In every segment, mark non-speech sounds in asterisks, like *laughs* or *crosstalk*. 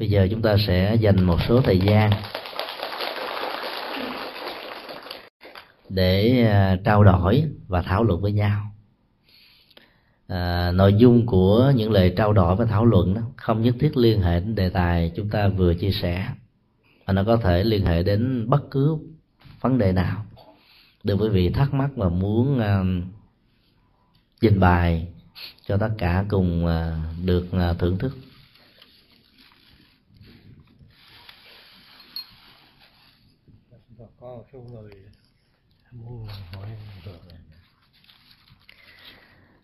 bây giờ chúng ta sẽ dành một số thời gian để à, trao đổi và thảo luận với nhau. À, nội dung của những lời trao đổi và thảo luận đó không nhất thiết liên hệ đến đề tài chúng ta vừa chia sẻ mà nó có thể liên hệ đến bất cứ vấn đề nào. Được quý vị thắc mắc và muốn uh, trình bày cho tất cả cùng uh, được uh, thưởng thức. Có số người muốn hỏi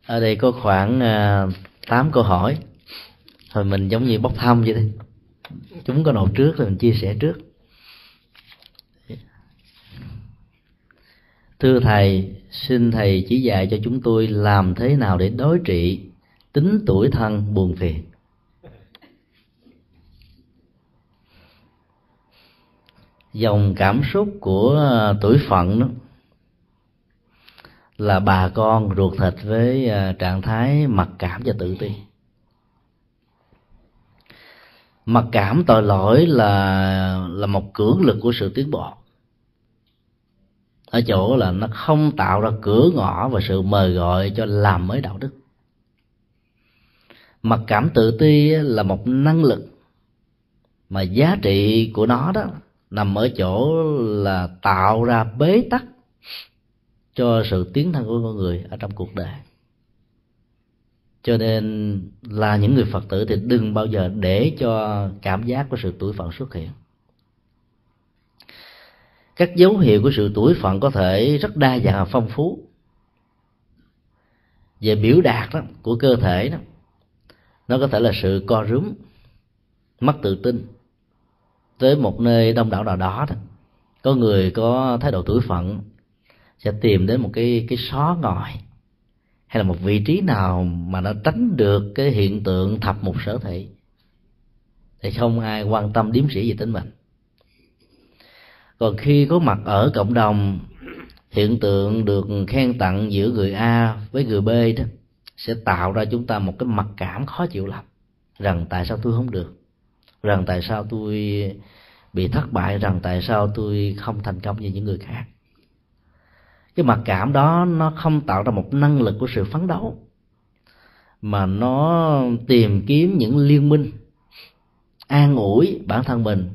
ở đây có khoảng à, uh, 8 câu hỏi. Thôi mình giống như bốc thăm vậy đi chúng có nộp trước rồi mình chia sẻ trước. Thưa thầy xin thầy chỉ dạy cho chúng tôi làm thế nào để đối trị tính tuổi thân buồn phiền. Dòng cảm xúc của ờ, tuổi phận đó là bà con ruột thịt với ờ, trạng thái mặc cảm và tự ti. Mặc cảm tội lỗi là là một cưỡng lực của sự tiến bộ. Ở chỗ là nó không tạo ra cửa ngõ và sự mời gọi cho làm mới đạo đức. Mặc cảm tự ti là một năng lực mà giá trị của nó đó nằm ở chỗ là tạo ra bế tắc cho sự tiến thân của con người ở trong cuộc đời. Cho nên là những người phật tử thì đừng bao giờ để cho cảm giác của sự tuổi phận xuất hiện. Các dấu hiệu của sự tuổi phận có thể rất đa dạng và phong phú. Về biểu đạt đó, của cơ thể đó nó có thể là sự co rúm mất tự tin tới một nơi đông đảo nào đó, đó có người có thái độ tuổi phận sẽ tìm đến một cái cái xó ngòi hay là một vị trí nào mà nó tránh được cái hiện tượng thập một sở thị thì không ai quan tâm điếm sĩ về tính mình. Còn khi có mặt ở cộng đồng hiện tượng được khen tặng giữa người a với người b đó sẽ tạo ra chúng ta một cái mặc cảm khó chịu lắm rằng tại sao tôi không được? Rằng tại sao tôi bị thất bại, rằng tại sao tôi không thành công như những người khác. Cái mặc cảm đó nó không tạo ra một năng lực của sự phấn đấu, mà nó tìm kiếm những liên minh, an ủi bản thân mình.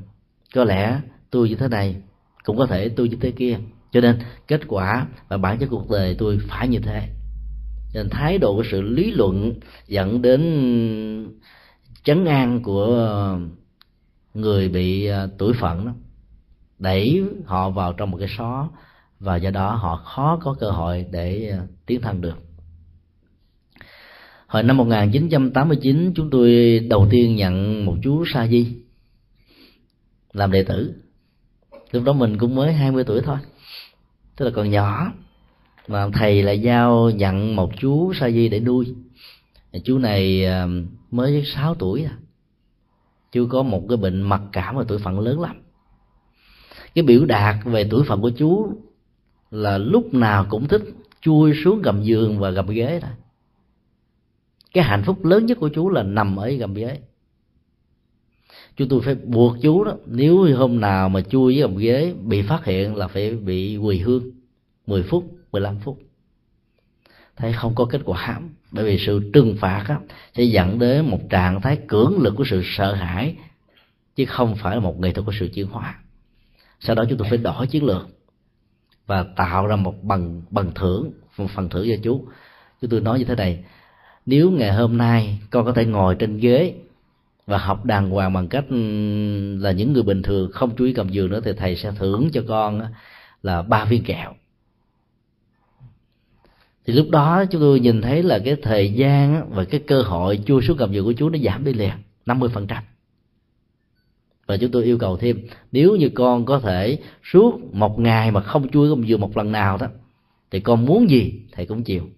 Có lẽ tôi như thế này cũng có thể tôi như thế kia. Cho nên kết quả và bản chất cuộc đời tôi phải như thế. Nên thái độ của sự lý luận dẫn đến chấn an của người bị à, tuổi phận đó, đẩy họ vào trong một cái xó và do đó họ khó có cơ hội để à, tiến thân được. Hồi năm 1989 chúng tôi đầu tiên nhận một chú sa di làm đệ tử. Lúc đó mình cũng mới 20 tuổi thôi, tức là còn nhỏ, mà thầy lại giao nhận một chú sa di để nuôi. Chú này à, mới 6 tuổi à chưa có một cái bệnh mặc cảm và tuổi phận lớn lắm. Cái biểu đạt về tuổi phận của chú là lúc nào cũng thích chui xuống gầm giường và gầm ghế thôi cái hạnh phúc lớn nhất của chú là nằm ở gầm ghế. Chúng tôi phải buộc chú đó, nếu hôm nào mà chui với gầm ghế bị phát hiện là phải bị quỳ hương 10 phút 15 phút thấy không có kết quả hãm. Bởi vì sự trừng phạt á, sẽ dẫn đến một trạng thái cưỡng lực của sự sợ hãi chứ không phải là một nghệ thuật của sự chuyển hóa. Sau đó chúng tôi phải đổi chiến lược và tạo ra một bằng bằng thưởng một phần thưởng cho chú. Chúng tôi nói như thế này nếu ngày hôm nay con có thể ngồi trên ghế và học đàng hoàng bằng cách ừ, là những người bình thường không chú ý cầm giường nữa thì thầy sẽ thưởng cho con là ba viên kẹo thì lúc đó chúng tôi nhìn thấy là cái thời gian và cái cơ hội chui xuống cầm giường của chú nó giảm đi liền 50 phần trăm. Và chúng tôi yêu cầu thêm, nếu như con có thể suốt một ngày mà không chui cầm giường một lần nào đó, thì con muốn gì thầy cũng chịu.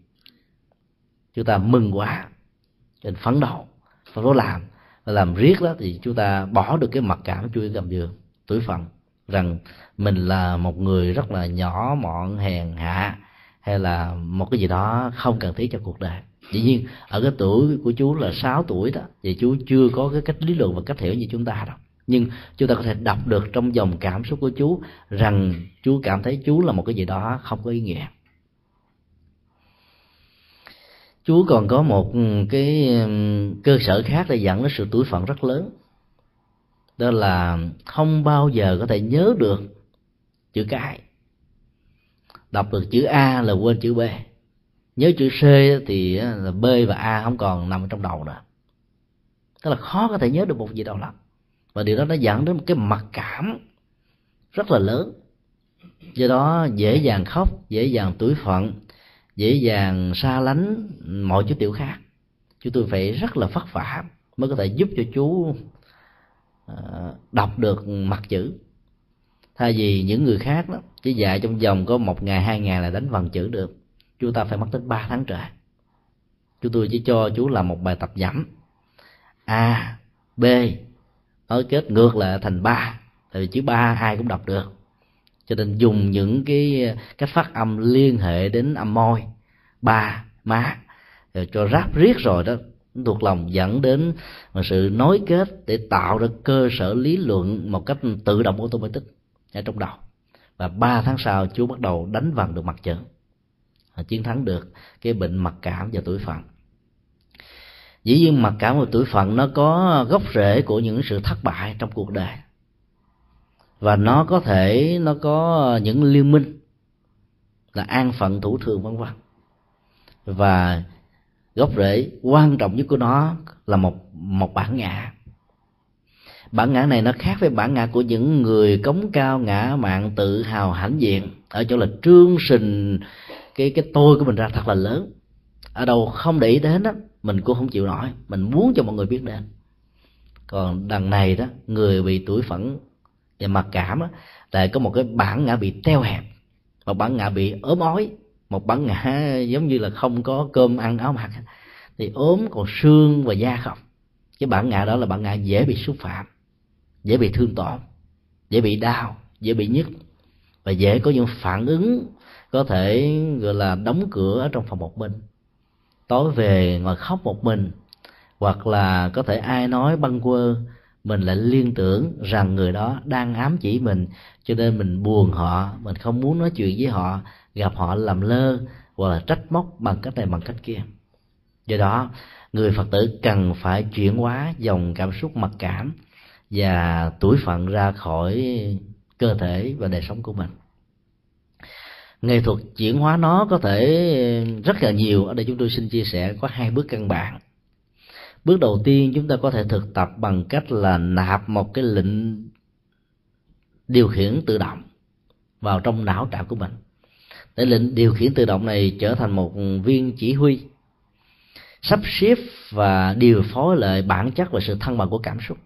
Chúng ta mừng quá, nên phấn đấu phấn đấu làm. Và làm riết đó thì chúng ta bỏ được cái mặc cảm chui cầm giường tuổi phận, rằng mình là một người rất là nhỏ, mọn, hèn hạ hay là một cái gì đó không cần thiết cho cuộc đời. Dĩ nhiên, ở cái tuổi của chú là 6 tuổi đó, thì chú chưa có cái cách lý luận và cách hiểu như chúng ta đâu. Nhưng chúng ta có thể đọc được trong dòng cảm xúc của chú rằng chú cảm thấy chú là một cái gì đó không có ý nghĩa. Chú còn có một ừ, cái ừ, cơ sở khác để dẫn đến sự tuổi phận rất lớn. Đó là không bao giờ có thể nhớ được chữ cái đọc được chữ a là quên chữ b. Nhớ chữ c thì là b và a không còn nằm trong đầu nữa. Tức là khó có thể nhớ được một gì đâu lắm. Và điều đó nó dẫn đến một cái mặc cảm rất là lớn. Do đó dễ dàng khóc, dễ dàng tuổi phận, dễ dàng xa lánh mọi chú tiểu khác. Chúng tôi phải rất là vất vả mới có thể giúp cho chú ờ, đọc được mặt chữ thay vì những người khác đó chỉ dạy trong vòng có một ngày, hai ngày là đánh vần chữ được. Chúng ta phải mất đến ba tháng trời. Chúng tôi chỉ cho chú làm một bài tập giảm. A, b ở kết ngược lại thành ba. Tại vì chữ ba ai cũng đọc được. Cho nên dùng những cái cách phát âm liên hệ đến âm môi. Ba, má. Rồi cho ráp riết rồi đó, thuộc lòng dẫn đến một sự nối kết để tạo ra cơ sở lý luận một cách tự động automatic ở trong đầu. Và ba tháng sau chú bắt đầu đánh vần được mặt trận chiến thắng được cái bệnh mặc cảm và tuổi phận. Dĩ nhiên mặc cảm và tuổi phận nó có gốc rễ của những sự thất bại trong cuộc đời. Và nó có thể, nó có những liên minh là an phận, thủ thường, vân vân. Và gốc rễ quan trọng nhất của nó là một một bản ngã bản ngã này nó khác với bản ngã của những người cống cao, ngã mạng, tự hào, hãnh diện. Ở chỗ là trương sình cái cái tôi của mình ra thật là lớn. Ở đâu không để ý đến á, mình cũng không chịu nổi. Mình muốn cho mọi người biết đến. Còn đằng này đó, người bị tuổi phẫn và mặc cảm á, lại có một cái bản ngã bị teo hẹp, một bản ngã bị ốm ói, một bản ngã giống như là không có cơm ăn áo mặc thì ốm còn xương và da không. Cái bản ngã đó là bản ngã dễ bị xúc phạm dễ bị thương tổn, dễ bị đau, dễ bị nhức và dễ có những phản ứng có thể, gọi là, đóng cửa ở trong phòng một mình. Tối về ngồi khóc một mình hoặc là có thể ai nói băng quơ, mình lại liên tưởng rằng người đó đang ám chỉ mình, cho nên mình buồn họ, mình không muốn nói chuyện với họ, gặp họ làm lơ hoặc là trách móc bằng cách này bằng cách kia. Do đó, người phật tử cần phải chuyển hóa dòng cảm xúc mặc cảm và tuổi phận ra khỏi cơ thể và đời sống của mình. Nghệ thuật chuyển hóa nó có thể rất là nhiều. Ở đây chúng tôi xin chia sẻ có hai bước căn bản. Bước đầu tiên chúng ta có thể thực tập bằng cách là nạp một cái lệnh điều khiển tự động vào trong não trạng của mình. Để lệnh điều khiển tự động này trở thành một viên chỉ huy, sắp xếp và điều phối lại bản chất và sự thăng bằng của cảm xúc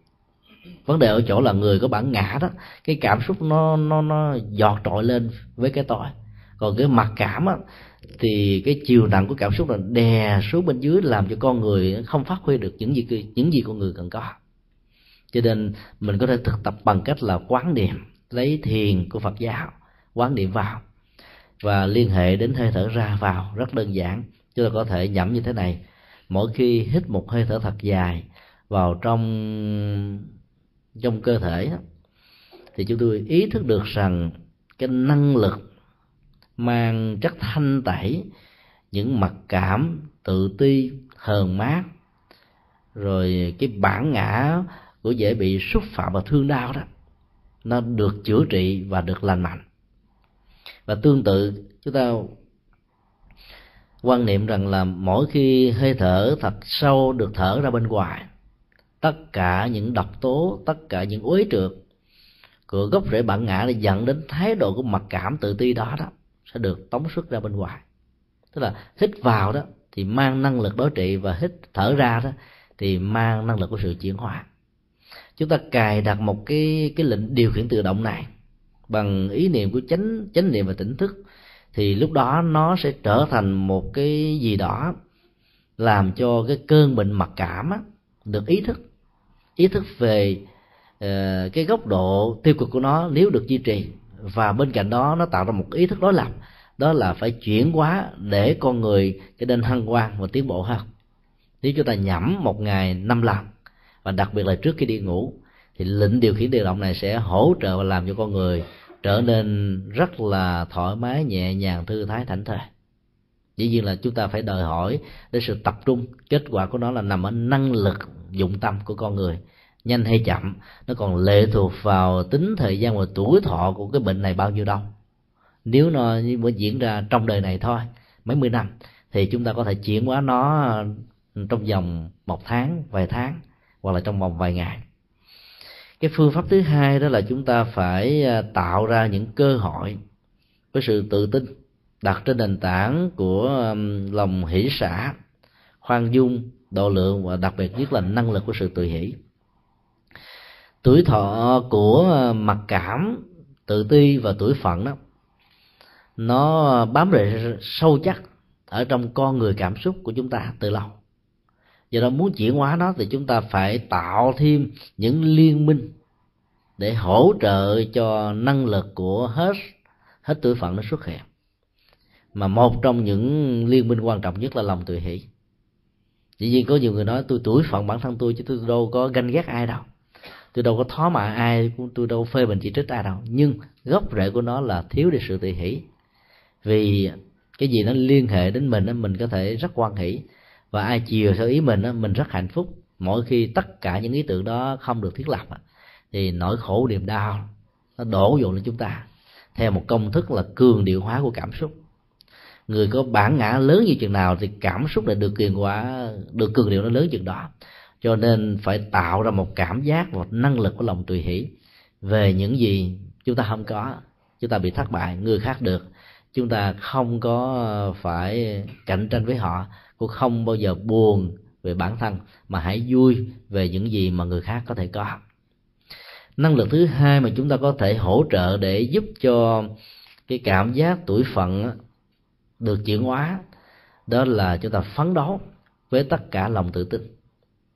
vấn đề ở chỗ là người có bản ngã đó, cái cảm xúc nó nó nó giọt trội lên với cái tôi. Còn cái mặc cảm á, thì cái chiều nặng của cảm xúc là đè xuống bên dưới làm cho con người không phát huy được những gì những gì con người cần có. Cho nên mình có thể thực tập bằng cách là quán niệm, lấy thiền của Phật giáo, quán niệm vào và liên hệ đến hơi thở ra vào, rất đơn giản, chúng ta có thể nhẩm như thế này. Mỗi khi hít một hơi thở thật dài vào trong trong cơ thể thì chúng tôi ý thức được rằng cái năng lực mang chất thanh tẩy, những mặc cảm, tự ti, hờn mát, rồi cái bản ngã của dễ bị xúc phạm và thương đau đó, nó được chữa trị và được lành mạnh. Và tương tự, chúng ta quan niệm rằng là mỗi khi hơi thở thật sâu được thở ra bên ngoài tất cả những độc tố tất cả những uế trượt của gốc rễ bản ngã để dẫn đến thái độ của mặc cảm tự ti đó đó sẽ được tống xuất ra bên ngoài. Tức là hít vào đó thì mang năng lực đối trị và hít thở ra đó thì mang năng lực của sự chuyển hóa. Chúng ta cài đặt một cái cái lệnh điều khiển tự động này bằng ý niệm của chánh chánh niệm và tỉnh thức thì lúc đó nó sẽ trở thành một cái gì đó làm cho cái cơn bệnh mặc cảm á, được ý thức ý thức về uh, cái góc độ tiêu cực của nó nếu được duy trì. Và bên cạnh đó nó tạo ra một ý thức đối lập. Đó là phải chuyển hóa để con người trở nên hăng hoan và tiến bộ hơn. Nếu chúng ta nhẩm một ngày năm lần và đặc biệt là trước khi đi ngủ thì lệnh điều khiển tự động này sẽ hỗ trợ và làm cho con người trở nên rất là thoải mái nhẹ nhàng thư thái thảnh thơi. Dĩ nhiên là chúng ta phải đòi hỏi đến sự tập trung. Kết quả của nó là nằm ở năng lực dụng tâm của con người. Nhanh hay chậm, nó còn lệ thuộc vào tính thời gian và tuổi thọ của cái bệnh này bao nhiêu đâu. Nếu nó mới diễn ra trong đời này thôi, mấy mươi năm, thì chúng ta có thể chuyển hóa nó ừ, trong vòng một tháng, vài tháng, hoặc là trong vòng vài ngày. Cái phương pháp thứ hai đó là chúng ta phải à, tạo ra những cơ hội với sự tự tin đặt trên nền tảng của lòng hỷ xả khoan dung độ lượng và đặc biệt nhất là năng lực của sự tự hỷ. Tuổi thọ của mặc cảm, tự ti và tuổi phận đó, nó bám rễ sâu chắc ở trong con người cảm xúc của chúng ta từ lâu. Do đó muốn chuyển hóa nó thì chúng ta phải tạo thêm những liên minh để hỗ trợ cho năng lực của hết hết tuổi phận nó xuất hiện. Mà một trong những liên minh quan trọng nhất là lòng tự hỷ dĩ nhiên có nhiều người nói tôi tuổi phận bản thân tôi chứ tôi đâu có ganh ghét ai đâu. Tôi đâu có thó mạ ai tôi đâu phê bình chỉ trích ai đâu. Nhưng gốc rễ của nó là thiếu đi sự tự hỷ vì cái gì nó liên hệ đến mình mình có thể rất quan hỷ. Và ai chiều theo ý mình mình rất hạnh phúc. Mỗi khi tất cả những ý tưởng đó không được thiết lập thì nỗi khổ, niềm đau nó đổ dồn lên chúng ta. Theo một công thức là cường điệu hóa của cảm xúc người có bản ngã lớn như chừng nào thì cảm xúc lại được cường hóa được cường điệu nó lớn chừng đó. Cho nên phải tạo ra một cảm giác một năng lực của lòng tùy hỷ. Về những gì chúng ta không có, chúng ta bị thất bại, người khác được. Chúng ta không có phải cạnh tranh với họ, cũng không bao giờ buồn về bản thân, mà hãy vui về những gì mà người khác có thể có. Năng lực thứ hai mà chúng ta có thể hỗ trợ để giúp cho cái cảm giác tuổi phận được chuyển hóa, đó là chúng ta phấn đấu với tất cả lòng tự tin.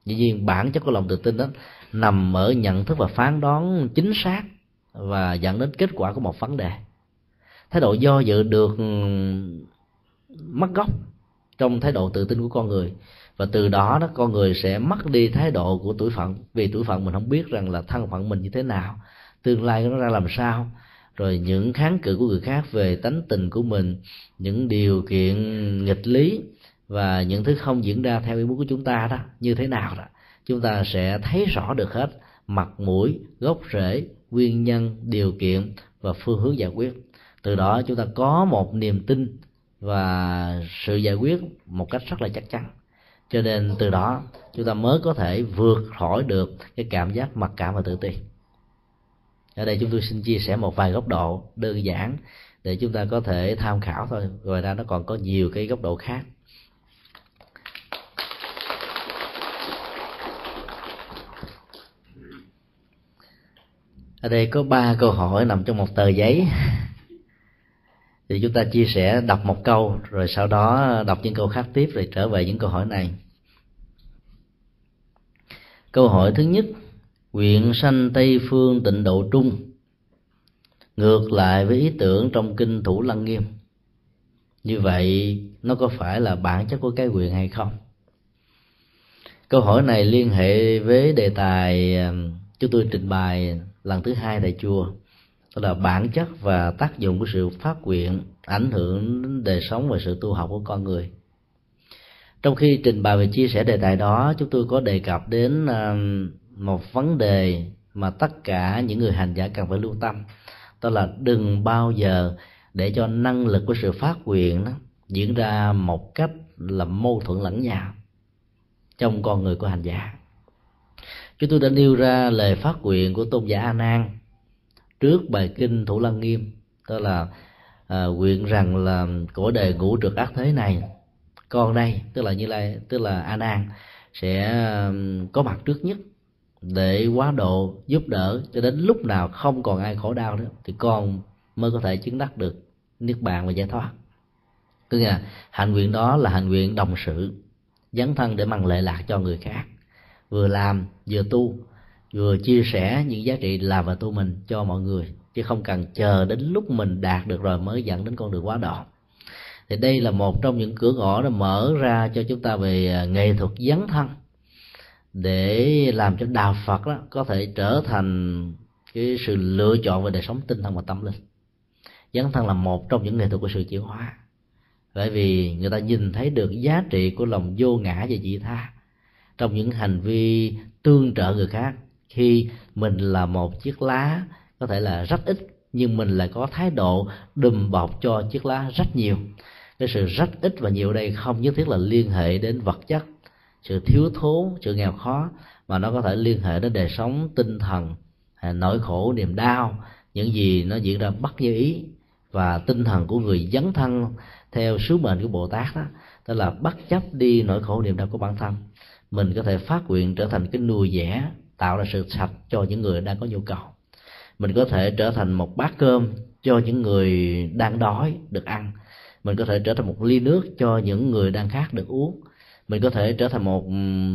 Dĩ nhiên, bản chất của lòng tự tin đó nằm ở nhận thức và phán đoán chính xác và dẫn đến kết quả của một vấn đề. Thái độ do dự được mất gốc trong thái độ tự tin của con người và từ đó đó con người sẽ mất đi thái độ của tuổi phận. Vì tuổi phận mình không biết rằng là thân phận mình như thế nào, tương lai nó ra làm sao rồi những kháng cự của người khác về tánh tình của mình, những điều kiện nghịch lý và những thứ không diễn ra theo ý muốn của chúng ta đó, như thế nào đó, chúng ta sẽ thấy rõ được hết mặt, mũi, gốc rễ, nguyên nhân, điều kiện và phương hướng giải quyết. Từ đó chúng ta có một niềm tin và sự giải quyết một cách rất là chắc chắn. Cho nên từ đó chúng ta mới có thể vượt khỏi được cái cảm giác mặc cảm và tự ti ở đây chúng tôi xin chia sẻ một vài góc độ đơn giản để chúng ta có thể tham khảo thôi. Ngoài ra nó còn có nhiều cái góc độ khác. Ở đây có ba câu hỏi nằm trong một tờ giấy. Thì chúng ta chia sẻ đọc một câu, rồi sau đó đọc những câu khác tiếp, rồi trở về những câu hỏi này. Câu hỏi thứ nhất nguyện sanh tây phương tịnh độ trung. Ngược lại với ý tưởng trong kinh thủ lăng nghiêm. Như vậy, nó có phải là bản chất của cái quyền hay không? Câu hỏi này liên hệ với đề tài um, chúng tôi trình bày lần thứ hai tại chùa. Đó là bản chất và tác dụng của sự phát nguyện ảnh hưởng đến đời sống và sự tu học của con người. Trong khi trình bày và chia sẻ đề tài đó, chúng tôi có đề cập đến um, một vấn đề mà tất cả những người hành giả cần phải lưu tâm đó là đừng bao giờ để cho năng lực của sự phát nguyện đó diễn ra một cách là mâu thuẫn lẫn nhau trong con người của hành giả. Chúng tôi đã nêu ra lời phát nguyện của tôn giả a nan trước bài kinh thủ lăng nghiêm đó là à, nguyện rằng là của đời ngũ trượt ác thế này con đây tức là như lai tức là a nan sẽ có mặt trước nhất để quá độ giúp đỡ cho đến lúc nào không còn ai khổ đau nữa, thì con mới có thể chứng đắc được niết bàn và giải thoát. Tức là hành nguyện đó là hành nguyện đồng sự, dấn thân để mang lệ lạc cho người khác. Vừa làm, vừa tu, vừa chia sẻ những giá trị làm và tu mình cho mọi người, chứ không cần chờ đến lúc mình đạt được rồi mới dẫn đến con đường quá độ. Thì đây là một trong những cửa ngõ nó mở ra cho chúng ta về à, nghệ thuật dấn thân để làm cho đạo Phật đó có thể trở thành cái sự lựa chọn về đời sống tinh thần và tâm linh. Dấn thân là một trong những nghệ thuật của sự chuyển hóa. Bởi vì người ta nhìn thấy được giá trị của lòng vô ngã và dị tha trong những hành vi tương trợ người khác. Khi mình là một chiếc lá, có thể là rất ít, nhưng mình lại có thái độ đùm bọc cho chiếc lá rất nhiều. Cái sự rất ít và nhiều đây không nhất thiết là liên hệ đến vật chất sự thiếu thốn, sự nghèo khó mà nó có thể liên hệ đến đời sống tinh thần à, nỗi khổ, niềm đau, những gì nó diễn ra bất như ý và tinh thần của người dấn thân theo sứ mệnh của bồ tát đó, tức là bất chấp đi nỗi khổ, niềm đau của bản thân. Mình có thể phát nguyện trở thành cái nuôi dẻ tạo ra sự sạch cho những người đang có nhu cầu. Mình có thể trở thành một bát cơm cho những người đang đói, được ăn. Mình có thể trở thành một ly nước cho những người đang khát được uống mình có thể trở thành một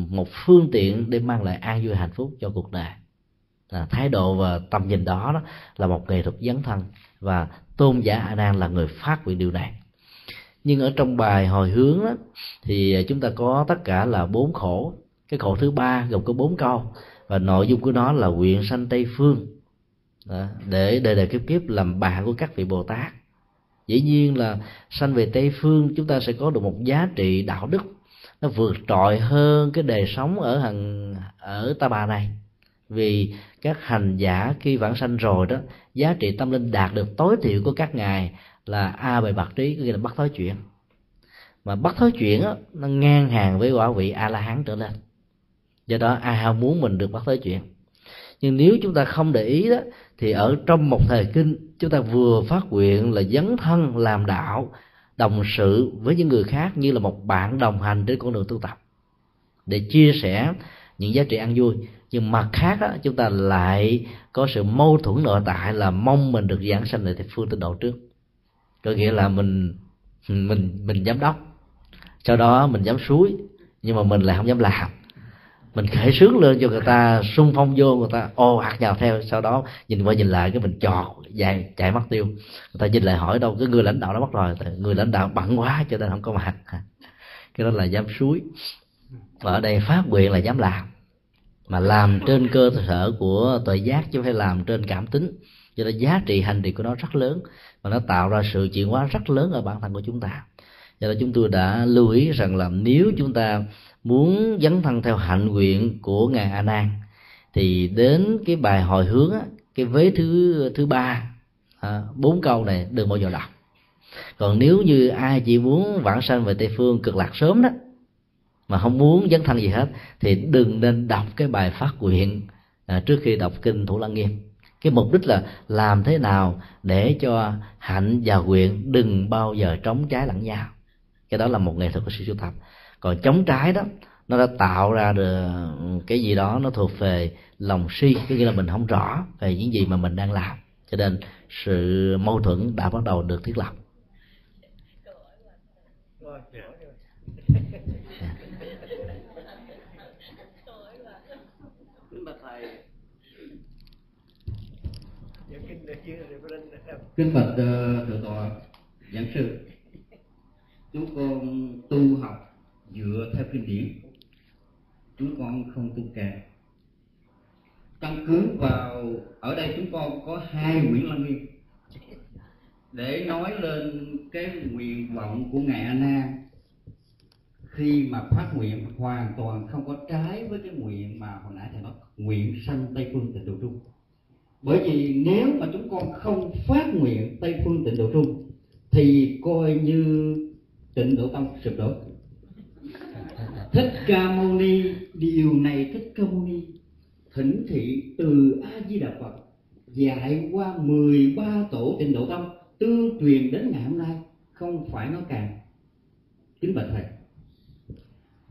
một phương tiện để mang lại an vui hạnh phúc cho cuộc đời. À, thái độ và tầm nhìn đó, đó là một nghệ thuật dấn thân và tôn giả a nan là người phát nguyện điều này. Nhưng ở trong bài hồi hướng đó, thì chúng ta có tất cả là bốn khổ. Cái khổ thứ ba gồm có bốn câu và nội dung của nó là nguyện sanh tây phương. Đó, để đời đời kiếp kiếp làm bạn của các vị bồ tát. Dĩ nhiên là sanh về tây phương chúng ta sẽ có được một giá trị đạo đức nó vượt trội hơn cái đời sống ở hàng ở ta bà này. Vì các hành giả khi vãng sanh rồi đó giá trị tâm linh đạt được tối thiểu của các ngài là a bài bạc trí có nghĩa là bắt thói chuyện mà bắt thói chuyện đó, nó ngang hàng với quả vị a la hán trở lên. Do đó ai ham muốn mình được bắt thói chuyện nhưng nếu chúng ta không để ý đó thì ở trong một thời kinh chúng ta vừa phát nguyện là dấn thân làm đạo đồng sự với những người khác như là một bạn đồng hành trên con đường tu tập. Để chia sẻ những giá trị ăn vui. Nhưng mặt khác đó, chúng ta lại có sự mâu thuẫn nội tại là mong mình được giảng sanh lại thì phương tịnh độ trước. Có nghĩa là mình mình mình giám đốc. Sau đó mình dám suối nhưng mà mình lại không dám làm mình khởi sướng lên cho người ta, xung phong vô người ta, ô hạt vào theo. Sau đó nhìn qua nhìn lại cái mình chọt dài chạy mất tiêu. Người ta nhìn lại hỏi đâu, cái người lãnh đạo nó mất rồi. Người lãnh đạo bận quá cho nên không có mặt. *laughs* Cái đó là dám suối. Và ở đây phát nguyện là dám làm. Mà làm trên cơ sở của tội giác chứ không phải làm trên cảm tính. Cho nên giá trị hành trì của nó rất lớn. Và nó tạo ra sự chuyển hóa rất lớn ở bản thân của chúng ta. Do đó chúng tôi đã lưu ý rằng là nếu chúng ta muốn dấn thân theo hạnh nguyện của ngài a nan. Thì đến cái bài hồi hướng á, cái vế thứ thứ ba à, bốn câu này đừng bao giờ đọc còn nếu như ai chỉ muốn vãng sanh về tây phương cực lạc sớm đó mà không muốn dấn thân gì hết thì đừng nên đọc cái bài phát nguyện à, trước khi đọc kinh thủ lăng nghiêm. Cái mục đích là làm thế nào để cho hạnh và nguyện đừng bao giờ trống trái lẫn nhau. Cái đó là một nghệ thuật của sự sưu tập còn chống trái đó, nó đã tạo ra được cái gì đó nó thuộc về lòng si, có nghĩa là mình không rõ về những gì mà mình đang làm. Cho nên sự mâu thuẫn đã bắt đầu được thiết lập. Kính bạch ờ, thượng tọa giảng sư, chúng con tu học dựa theo kinh điển. Chúng con không tu kệ căn cứ vào, ở đây chúng con có hai nguyện lăng nghiêm để nói lên cái nguyện vọng của ngài Anna khi mà phát nguyện hoàn toàn không có trái với cái nguyện mà hồi nãy thầy nói, nguyện sanh tây phương tịnh độ trung. Bởi vì nếu mà chúng con không phát nguyện tây phương tịnh độ trung, thì coi như tịnh độ tông sụp đổ thích ca mâu ni, điều này thích ca mâu ni thỉnh thị từ a di đà phật, dạy qua 13 tổ tịnh độ tông tương truyền đến ngày hôm nay, không phải nói càng. Kính bạch thầy.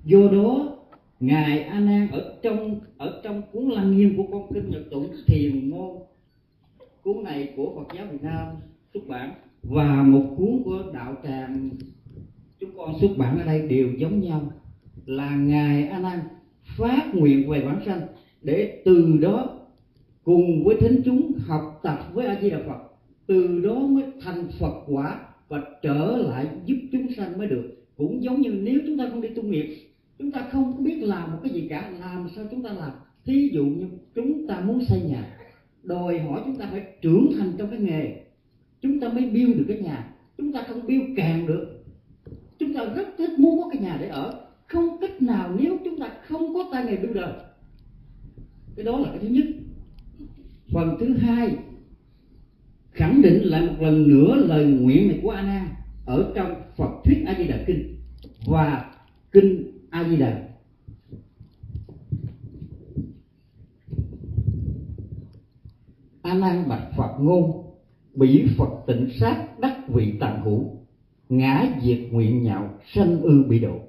Do đó, ngài a nan ở trong ở trong cuốn lăng nghiêm của con kinh nhật tụng thiền môn, cuốn này của phật giáo việt nam xuất bản và một cuốn của đạo tràng chúng con xuất bản ở đây đều giống nhau là ngài a nan phát nguyện về bản sanh để từ đó cùng với thính chúng học tập với a di đà phật, từ đó mới thành phật quả và trở lại giúp chúng sanh mới được. Cũng giống như nếu chúng ta không đi tu nghiệp, chúng ta không biết làm một cái gì cả. Làm sao chúng ta làm? Thí dụ như chúng ta muốn xây nhà, đòi hỏi chúng ta phải trưởng thành trong cái nghề. Chúng ta mới build được cái nhà. Chúng ta không build càng được. Chúng ta rất thích muốn có cái nhà để ở không cách nào nếu chúng ta không có tay nghề builder cái đó là cái thứ nhất. Phần thứ hai, khẳng định lại một lần nữa lời nguyện này của a nan ở trong phật thuyết a di đà kinh và kinh a di đà a nan bạch phật ngôn, Bỉ phật tịnh sát đắc vị tàn hữu, ngã diệt nguyện nhạo sanh ư bị độ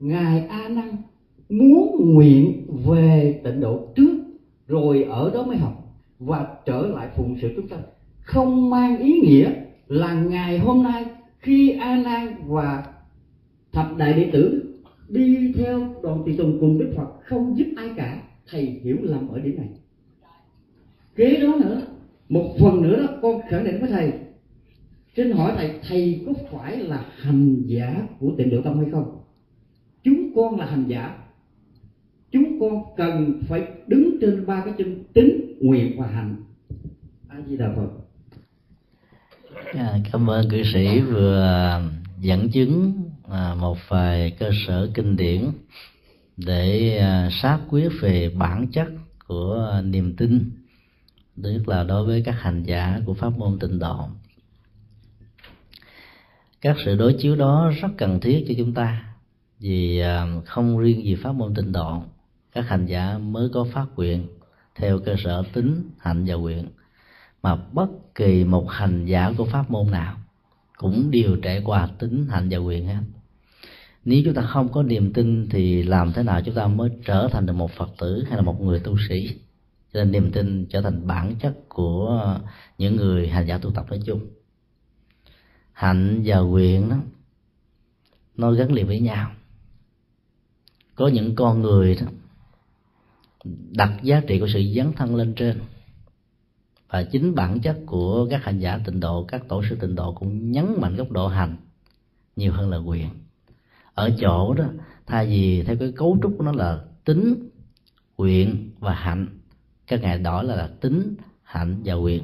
ngài a nan muốn nguyện về tịnh độ trước, rồi ở đó mới học và trở lại phụng sự chúng sanh không mang ý nghĩa là ngày hôm nay khi a nan và thập đại đệ tử đi theo đoàn tùy tùng cùng đức phật không giúp ai cả, thầy hiểu lầm ở điểm này. Kế đó nữa, một phần nữa đó, con khẳng định với thầy. Xin hỏi thầy thầy có phải là hành giả của tịnh độ tông hay không? Chúng con là hành giả. Chúng con cần phải đứng trên ba cái chân tính nguyện và hành. A di đà phật. À, cảm ơn cư sĩ vừa dẫn chứng à, một vài cơ sở kinh điển để à, xác quyết về bản chất của niềm tin nhất là đối với các hành giả của pháp môn tịnh độ. Các sự đối chiếu đó rất cần thiết cho chúng ta vì à, không riêng gì pháp môn tịnh độ, các hành giả mới có phát nguyện theo cơ sở tính, hạnh và nguyện. Mà bất kỳ một hành giả của pháp môn nào cũng đều trải qua tính, hạnh và nguyện hết. Nếu chúng ta không có niềm tin thì làm thế nào chúng ta mới trở thành được một phật tử hay là một người tu sĩ? Cho nên niềm tin trở thành bản chất của những người hành giả tu tập nói chung. Hạnh và nguyện đó, nó gắn liền với nhau có những con người đó đặt giá trị của sự dấn thân lên trên. Và chính bản chất của các hành giả tịnh độ các tổ sư tịnh độ cũng nhấn mạnh góc độ hành nhiều hơn là quyền. Ở chỗ đó thay vì theo cái cấu trúc của nó là tính quyền và hạnh các ngài đó là, là tính hạnh và quyền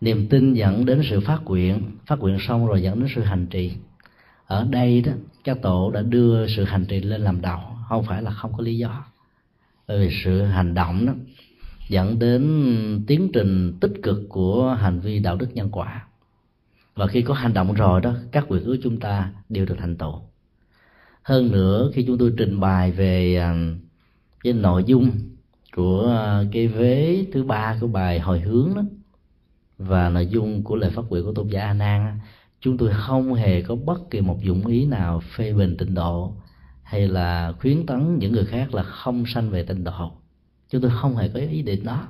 niềm tin dẫn đến sự phát nguyện phát nguyện xong rồi dẫn đến sự hành trì. Ở đây đó các tổ đã đưa sự hành trì lên làm đầu không phải là không có lý do. Bởi vì sự hành động đó dẫn đến tiến trình tích cực của hành vi đạo đức nhân quả. Và khi có hành động rồi đó, các quyền ước chúng ta đều được thành tựu. Hơn nữa, khi chúng tôi trình bày về à, cái nội dung của cái vế thứ ba của bài hồi hướng đó, và nội dung của lời phát nguyện của tôn giả a nan chúng tôi không hề có bất kỳ một dụng ý nào phê bình tịnh độ, hay là khuyến tấn những người khác là không sanh về tịnh độ. Chúng tôi không hề có ý định đó.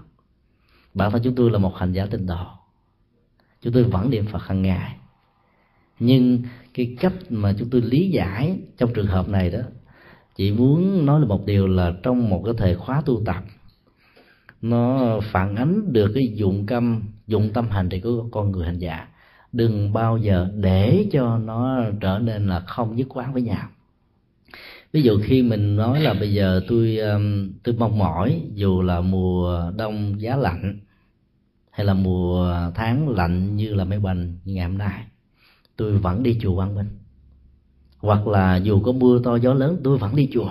Bản thân chúng tôi là một hành giả tịnh độ. Chúng tôi vẫn niệm phật hàng ngày. Nhưng cái cách mà chúng tôi lý giải trong trường hợp này đó, chỉ muốn nói là một điều là trong một cái thời khóa tu tập, nó phản ánh được cái dụng tâm dụng tâm hành trì của con người hành giả đừng bao giờ để cho nó trở nên là không nhất quán với nhau. Ví dụ khi mình nói là bây giờ tôi um, tôi mong mỏi, dù là mùa đông giá lạnh, hay là mùa tháng lạnh như là mấy bình như ngày hôm nay, tôi vẫn đi chùa quang minh. Hoặc là dù có mưa to gió lớn, tôi vẫn đi chùa.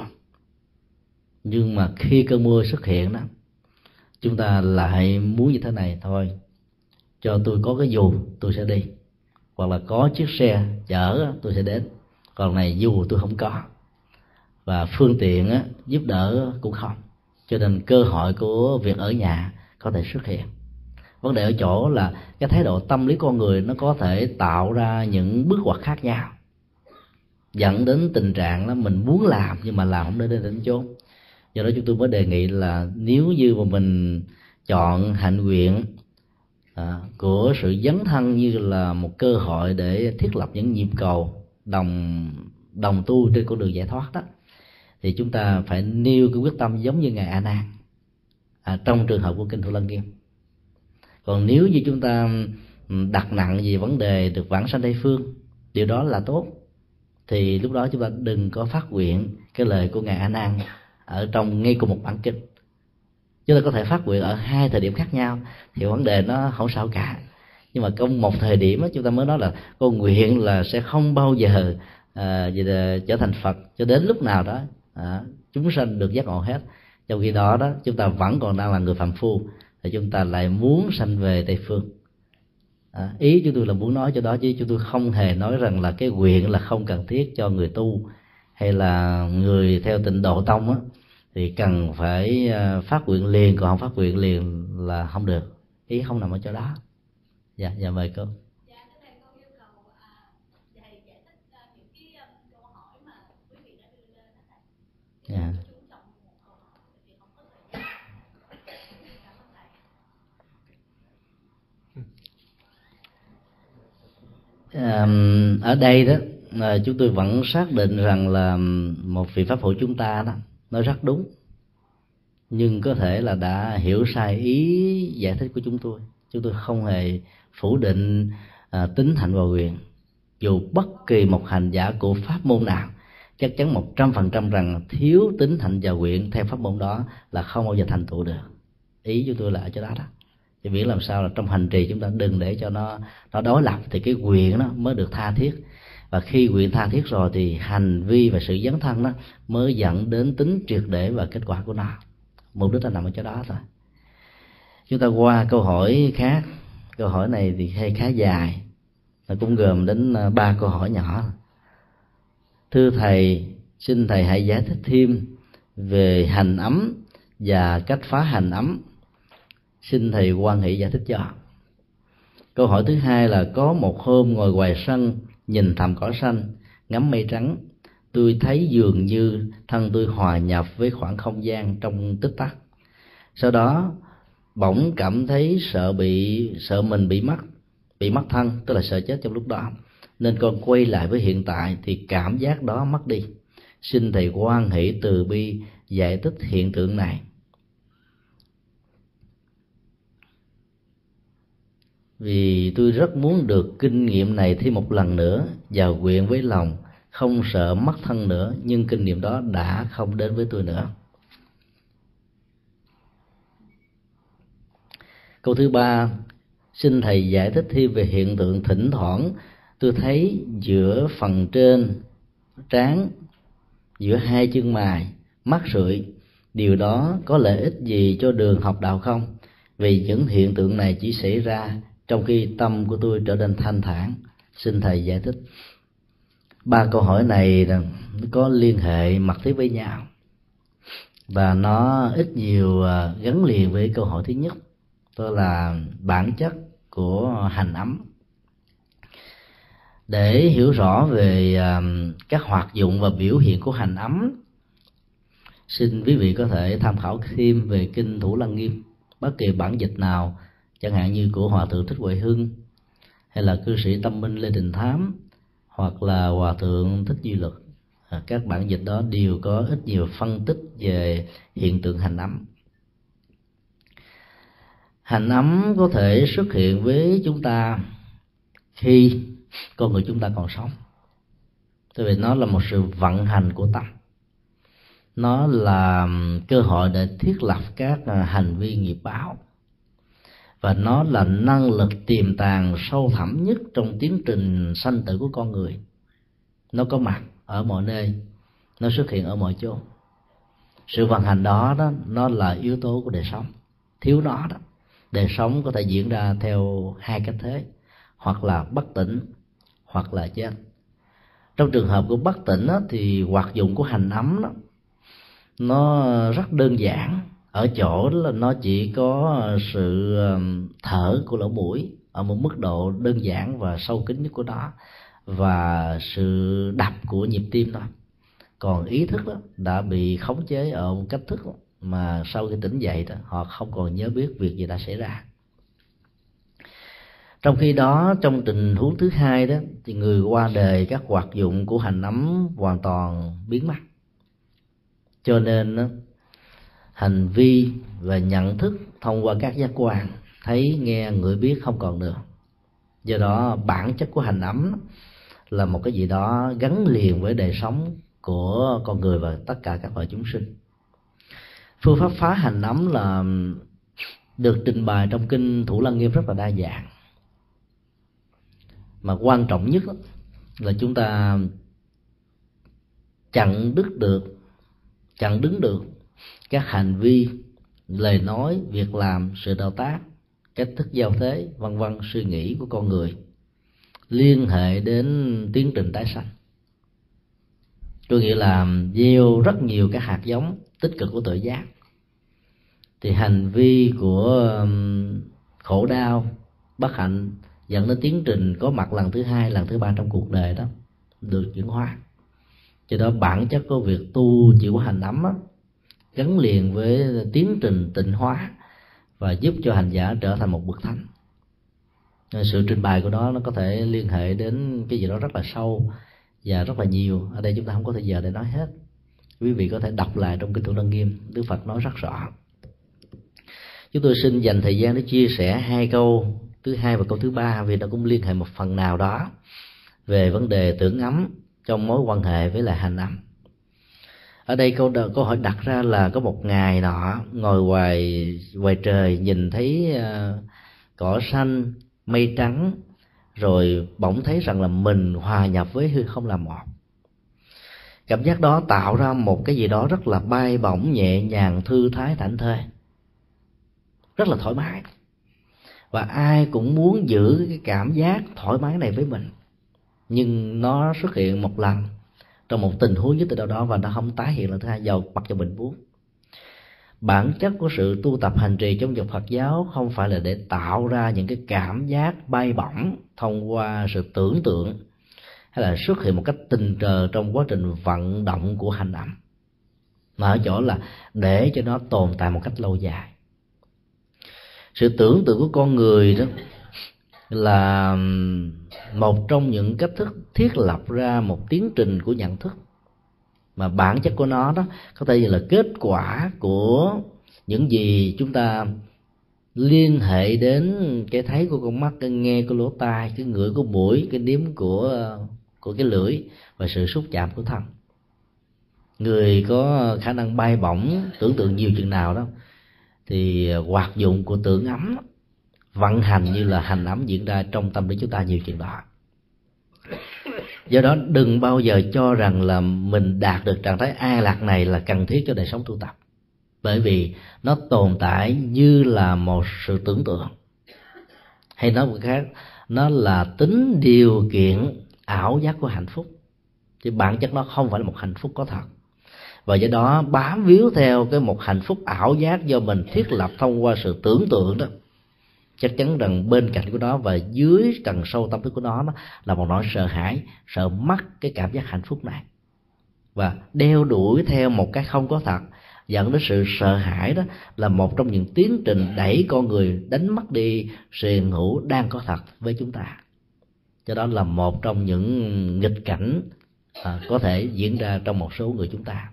Nhưng mà khi cơn mưa xuất hiện đó, chúng ta lại muốn như thế này thôi cho tôi có cái dù tôi sẽ đi. Hoặc là có chiếc xe chở tôi sẽ đến. Còn này dù tôi không có. Và phương tiện á, giúp đỡ cũng không. Cho nên cơ hội của việc ở nhà có thể xuất hiện. Vấn đề ở chỗ là cái thái độ tâm lý con người nó có thể tạo ra những bước ngoặt khác nhau. Dẫn đến tình trạng là mình muốn làm nhưng mà làm không đến đến chốn. Do đó chúng tôi mới đề nghị là nếu như mà mình chọn hạnh nguyện à, của sự dấn thân như là một cơ hội để thiết lập những nhịp cầu đồng đồng tu trên con đường giải thoát đó. Thì chúng ta phải nêu cái quyết tâm giống như ngài a nan à, trong trường hợp của kinh thủ lăng nghiêm còn nếu như chúng ta ừ, đặt nặng về vấn đề được vãng sanh tây phương điều đó là tốt. Thì lúc đó chúng ta đừng có phát nguyện cái lời của ngài a nan ở trong ngay cùng một bản kinh chúng ta có thể phát nguyện ở hai thời điểm khác nhau thì vấn đề nó không sao cả. Nhưng mà trong một thời điểm đó, chúng ta mới nói là con nguyện là sẽ không bao giờ à, trở thành phật cho đến lúc nào đó à, chúng sanh được giác ngộ hết. Trong khi đó đó chúng ta vẫn còn đang là người phạm phu thì chúng ta lại muốn sanh về tây phương. À, ý chúng tôi là muốn nói cho đó chứ chúng tôi không hề nói rằng là cái nguyện là không cần thiết cho người tu hay là người theo tịnh độ tông á thì cần phải à, phát nguyện liền còn không phát nguyện liền là không được. Ý không nằm ở chỗ đó. Dạ dạ mời cô. Dạ yeah. ở đây đó chúng tôi vẫn xác định rằng là một vị pháp hữu chúng ta đó nói rất đúng. Nhưng có thể là đã hiểu sai ý giải thích của chúng tôi. Chúng tôi không hề phủ định à, tính hạnh và quyền. Dù bất kỳ một hành giả của pháp môn nào chắc chắn một trăm phần trăm rằng thiếu tính hạnh và quyền theo pháp môn đó là không bao giờ thành tựu được. Ý chúng tôi là ở chỗ đó đó. Thì miễn làm sao là trong hành trì chúng ta đừng để cho nó nó đối lập thì cái quyền nó mới được tha thiết và khi nguyện tha thiết rồi thì hành vi và sự dấn thân đó mới dẫn đến tính triệt để và kết quả của nó. Mục đích là nằm ở chỗ đó thôi. Chúng ta qua câu hỏi khác. Câu hỏi này thì hay khá dài. Nó cũng gồm đến ờ, ba câu hỏi nhỏ. Thưa thầy, xin thầy hãy giải thích thêm về hành ấm và cách phá hành ấm. Xin thầy quan hệ giải thích cho. Câu hỏi thứ hai là có một hôm ngồi ngoài sân nhìn thầm cỏ xanh, ngắm mây trắng. Tôi thấy dường như thân tôi hòa nhập với khoảng không gian trong tích tắc. Sau đó, bỗng cảm thấy sợ bị, sợ mình bị mất bị mất thân, tức là sợ chết trong lúc đó. Nên con quay lại với hiện tại thì cảm giác đó mất đi. Xin thầy quan hỷ từ bi giải thích hiện tượng này. Vì tôi rất muốn được kinh nghiệm này thêm một lần nữa và quyện với lòng, không sợ mất thân nữa, nhưng kinh nghiệm đó đã không đến với tôi nữa. Câu thứ ba, xin thầy giải thích thêm về hiện tượng thỉnh thoảng. Tôi thấy giữa phần trên trán, giữa hai chân mày, mắt sụi điều đó có lợi ích gì cho đường học đạo không? Vì những hiện tượng này chỉ xảy ra trong khi tâm của tôi trở nên thanh thản, xin thầy giải thích. Ba câu hỏi này có liên hệ mật thiết với nhau. Và nó ít nhiều à, gắn liền với câu hỏi thứ nhất, đó là bản chất của hành ấm. Để hiểu rõ về à, các hoạt dụng và biểu hiện của hành ấm, xin quý vị có thể tham khảo thêm về kinh thủ lăng nghiêm, bất kỳ bản dịch nào chẳng hạn như của hòa thượng thích huệ hưng hay là cư sĩ tâm minh lê đình thám hoặc là hòa thượng thích duy luật à, các bản dịch đó đều có ít nhiều phân tích về hiện tượng hành ấm. Hành ấm có thể xuất hiện với chúng ta khi con người chúng ta còn sống. Tại vì nó là một sự vận hành của tâm. Nó là cơ hội để thiết lập các à, hành vi nghiệp báo và nó là năng lực tiềm tàng sâu thẳm nhất trong tiến trình sanh tử của con người. Nó có mặt ở mọi nơi nó xuất hiện ở mọi chỗ. Sự vận hành đó đó nó là yếu tố của đời sống thiếu nó đó. Đời sống có thể diễn ra theo hai cách thế hoặc là bất tỉnh hoặc là chết. Trong trường hợp của bất tỉnh đó, thì hoạt dụng của hành ấm đó nó rất đơn giản ở chỗ là nó chỉ có ờ, sự ờ, thở của lỗ mũi ở một mức độ đơn giản và sâu kín nhất của nó và sự đập của nhịp tim thôi còn ý thức đó đã bị khống chế ở một cách thức mà sau khi tỉnh dậy đó họ không còn nhớ biết việc gì đã xảy ra. Trong khi đó trong tình huống thứ hai đó thì người qua đời các hoạt dụng của hành ấm hoàn toàn biến mất. Cho nên đó, hành vi và nhận thức thông qua các giác quan, thấy, nghe, ngửi, biết không còn nữa. Do đó, bản chất của hành ấm là một cái gì đó gắn liền với đời sống của con người và tất cả các loài chúng sinh. Phương pháp phá hành ấm là được trình bày trong kinh thủ lăng nghiêm rất là đa dạng. Mà quan trọng nhất là chúng ta chặn đứt được, chặn đứng được các hành vi lời nói việc làm sự đào tác cách thức giao thế vân vân suy nghĩ của con người liên hệ đến tiến trình tái sanh. Tôi nghĩa là gieo rất nhiều các hạt giống tích cực của tự giác. Thì hành vi của um, khổ đau bất hạnh dẫn đến tiến trình có mặt lần thứ hai lần thứ ba trong cuộc đời đó được chuyển hóa. Cho đó bản chất của việc tu chịu hành ấm á, gắn liền với tiến trình tịnh hóa và giúp cho hành giả trở thành một bậc thánh. Sự trình bày của nó nó có thể liên hệ đến cái gì đó rất là sâu và rất là nhiều. Ở đây chúng ta không có thời giờ để nói hết. Quý vị có thể đọc lại trong kinh tụng lăng nghiêm, đức phật nói rất rõ. Chúng tôi xin dành thời gian để chia sẻ hai câu thứ hai và câu thứ ba vì nó cũng liên hệ một phần nào đó về vấn đề tưởng ấm trong mối quan hệ với lại hành ấm ở đây câu câu hỏi đặt ra là có một ngày nọ ngồi ngoài ngoài trời nhìn thấy uh, cỏ xanh mây trắng rồi bỗng thấy rằng là mình hòa nhập với hư không là một. Cảm giác đó tạo ra một cái gì đó rất là bay bổng nhẹ nhàng thư thái thảnh thơi. Rất là thoải mái. Và ai cũng muốn giữ cái cảm giác thoải mái này với mình. Nhưng nó xuất hiện một lần trong một tình huống nhất định đó và nó không tái hiện lần thứ hai, dầu mặc cho mình muốn. Bản chất của sự tu tập hành trì trong dòng Phật giáo không phải là để tạo ra những cái cảm giác bay bổng thông qua sự tưởng tượng hay là xuất hiện một cách tình cờ trong quá trình vận động của hành ẩm mà ở chỗ là để cho nó tồn tại một cách lâu dài. Sự tưởng tượng của con người đó là một trong những cách thức thiết lập ra một tiến trình của nhận thức. Mà bản chất của nó đó, có thể là kết quả của những gì chúng ta liên hệ đến cái thấy của con mắt, cái nghe của lỗ tai, cái ngửi của mũi, cái nếm của của cái lưỡi và sự xúc chạm của thân. Người có khả năng bay bổng, tưởng tượng nhiều chừng nào đó, thì hoạt dụng của tưởng ấm vận hành như là hành ẩm diễn ra trong tâm lý chúng ta nhiều chuyện đó. Do đó đừng bao giờ cho rằng là mình đạt được trạng thái an lạc này là cần thiết cho đời sống tu tập. Bởi vì nó tồn tại như là một sự tưởng tượng. Hay nói một khác, nó là tính điều kiện ảo giác của hạnh phúc. Thì bản chất nó không phải là một hạnh phúc có thật. Và do đó bám víu theo cái một hạnh phúc ảo giác do mình thiết lập thông qua sự tưởng tượng đó chắc chắn rằng bên cạnh của nó và dưới tầng sâu tâm thức của nó, là một nỗi sợ hãi sợ mất cái cảm giác hạnh phúc này. Và đeo đuổi theo một cái không có thật dẫn đến sự sợ hãi đó là một trong những tiến trình đẩy con người đánh mất đi sự hiện hữu đang có thật với chúng ta. Cho đó là một trong những nghịch cảnh à, có thể diễn ra trong một số người chúng ta.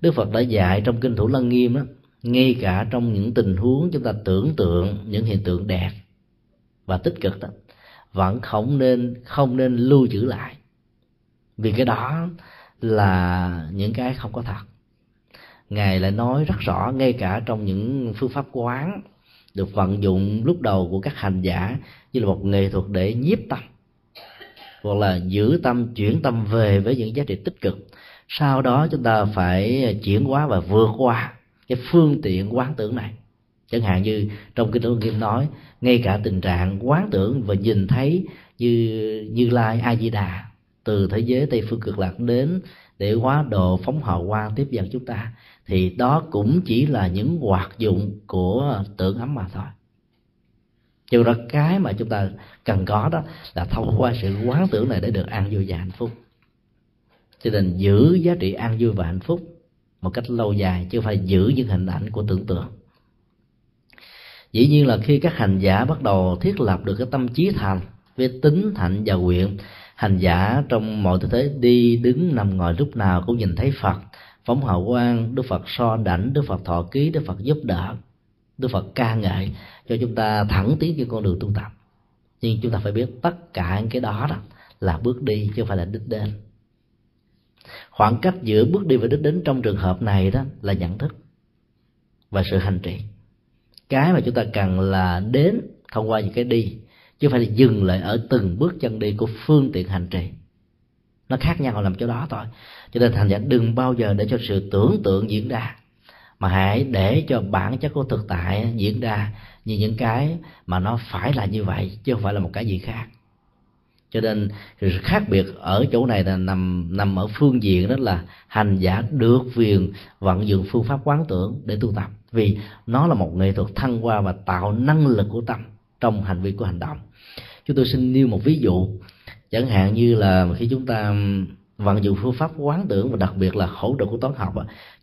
Đức phật đã dạy trong kinh thủ lăng nghiêm đó ngay cả trong những tình huống chúng ta tưởng tượng, những hiện tượng đẹp và tích cực đó, vẫn không nên không nên lưu trữ lại. Vì cái đó là những cái không có thật. Ngài lại nói rất rõ, ngay cả trong những phương pháp quán được vận dụng lúc đầu của các hành giả như là một nghệ thuật để nhiếp tâm, hoặc là giữ tâm, chuyển tâm về với những giá trị tích cực, sau đó chúng ta phải chuyển hóa và vượt qua cái phương tiện quán tưởng này. Chẳng hạn như trong kinh Thủ Kim nói, ngay cả tình trạng quán tưởng và nhìn thấy như như lai a di đà từ thế giới tây phương cực lạc đến để hóa độ phóng hào quang tiếp dẫn chúng ta, thì đó cũng chỉ là những hoạt dụng của tưởng ấm mà thôi. Cho đó cái mà chúng ta cần có đó là thông qua sự quán tưởng này để được an vui và hạnh phúc. Cho nên giữ giá trị an vui và hạnh phúc một cách lâu dài, chứ không phải giữ những hình ảnh của tưởng tượng. Dĩ nhiên là khi các hành giả bắt đầu thiết lập được cái tâm trí thành, với tính thạnh và nguyện, hành giả trong mọi tư thế đi đứng nằm ngồi lúc nào cũng nhìn thấy phật, phóng hào quang, đức phật so đảnh, đức phật thọ ký, đức phật giúp đỡ, đức phật ca ngợi, cho chúng ta thẳng tiến trên con đường tu tập. Nhưng chúng ta phải biết tất cả cái đó đó là bước đi, chứ không phải là đích đến khoảng cách giữa bước đi và đích đến trong trường hợp này đó là nhận thức và sự hành trì. Cái mà chúng ta cần là đến thông qua những cái đi, chứ phải là dừng lại ở từng bước chân đi của phương tiện hành trì. Nó khác nhau làm chỗ đó thôi. Cho nên thành giả đừng bao giờ để cho sự tưởng tượng diễn ra, mà hãy để cho bản chất của thực tại diễn ra như những cái mà nó phải là như vậy, chứ không phải là một cái gì khác cho nên sự khác biệt ở chỗ này là nằm nằm ở phương diện đó là hành giả được quyền vận dụng phương pháp quán tưởng để tu tập. Vì nó là một nghệ thuật thăng hoa và tạo năng lực của tâm trong hành vi của hành động. Chúng tôi xin nêu một ví dụ. Chẳng hạn như là khi chúng ta vận dụng phương pháp quán tưởng và đặc biệt là hỗ trợ của toán học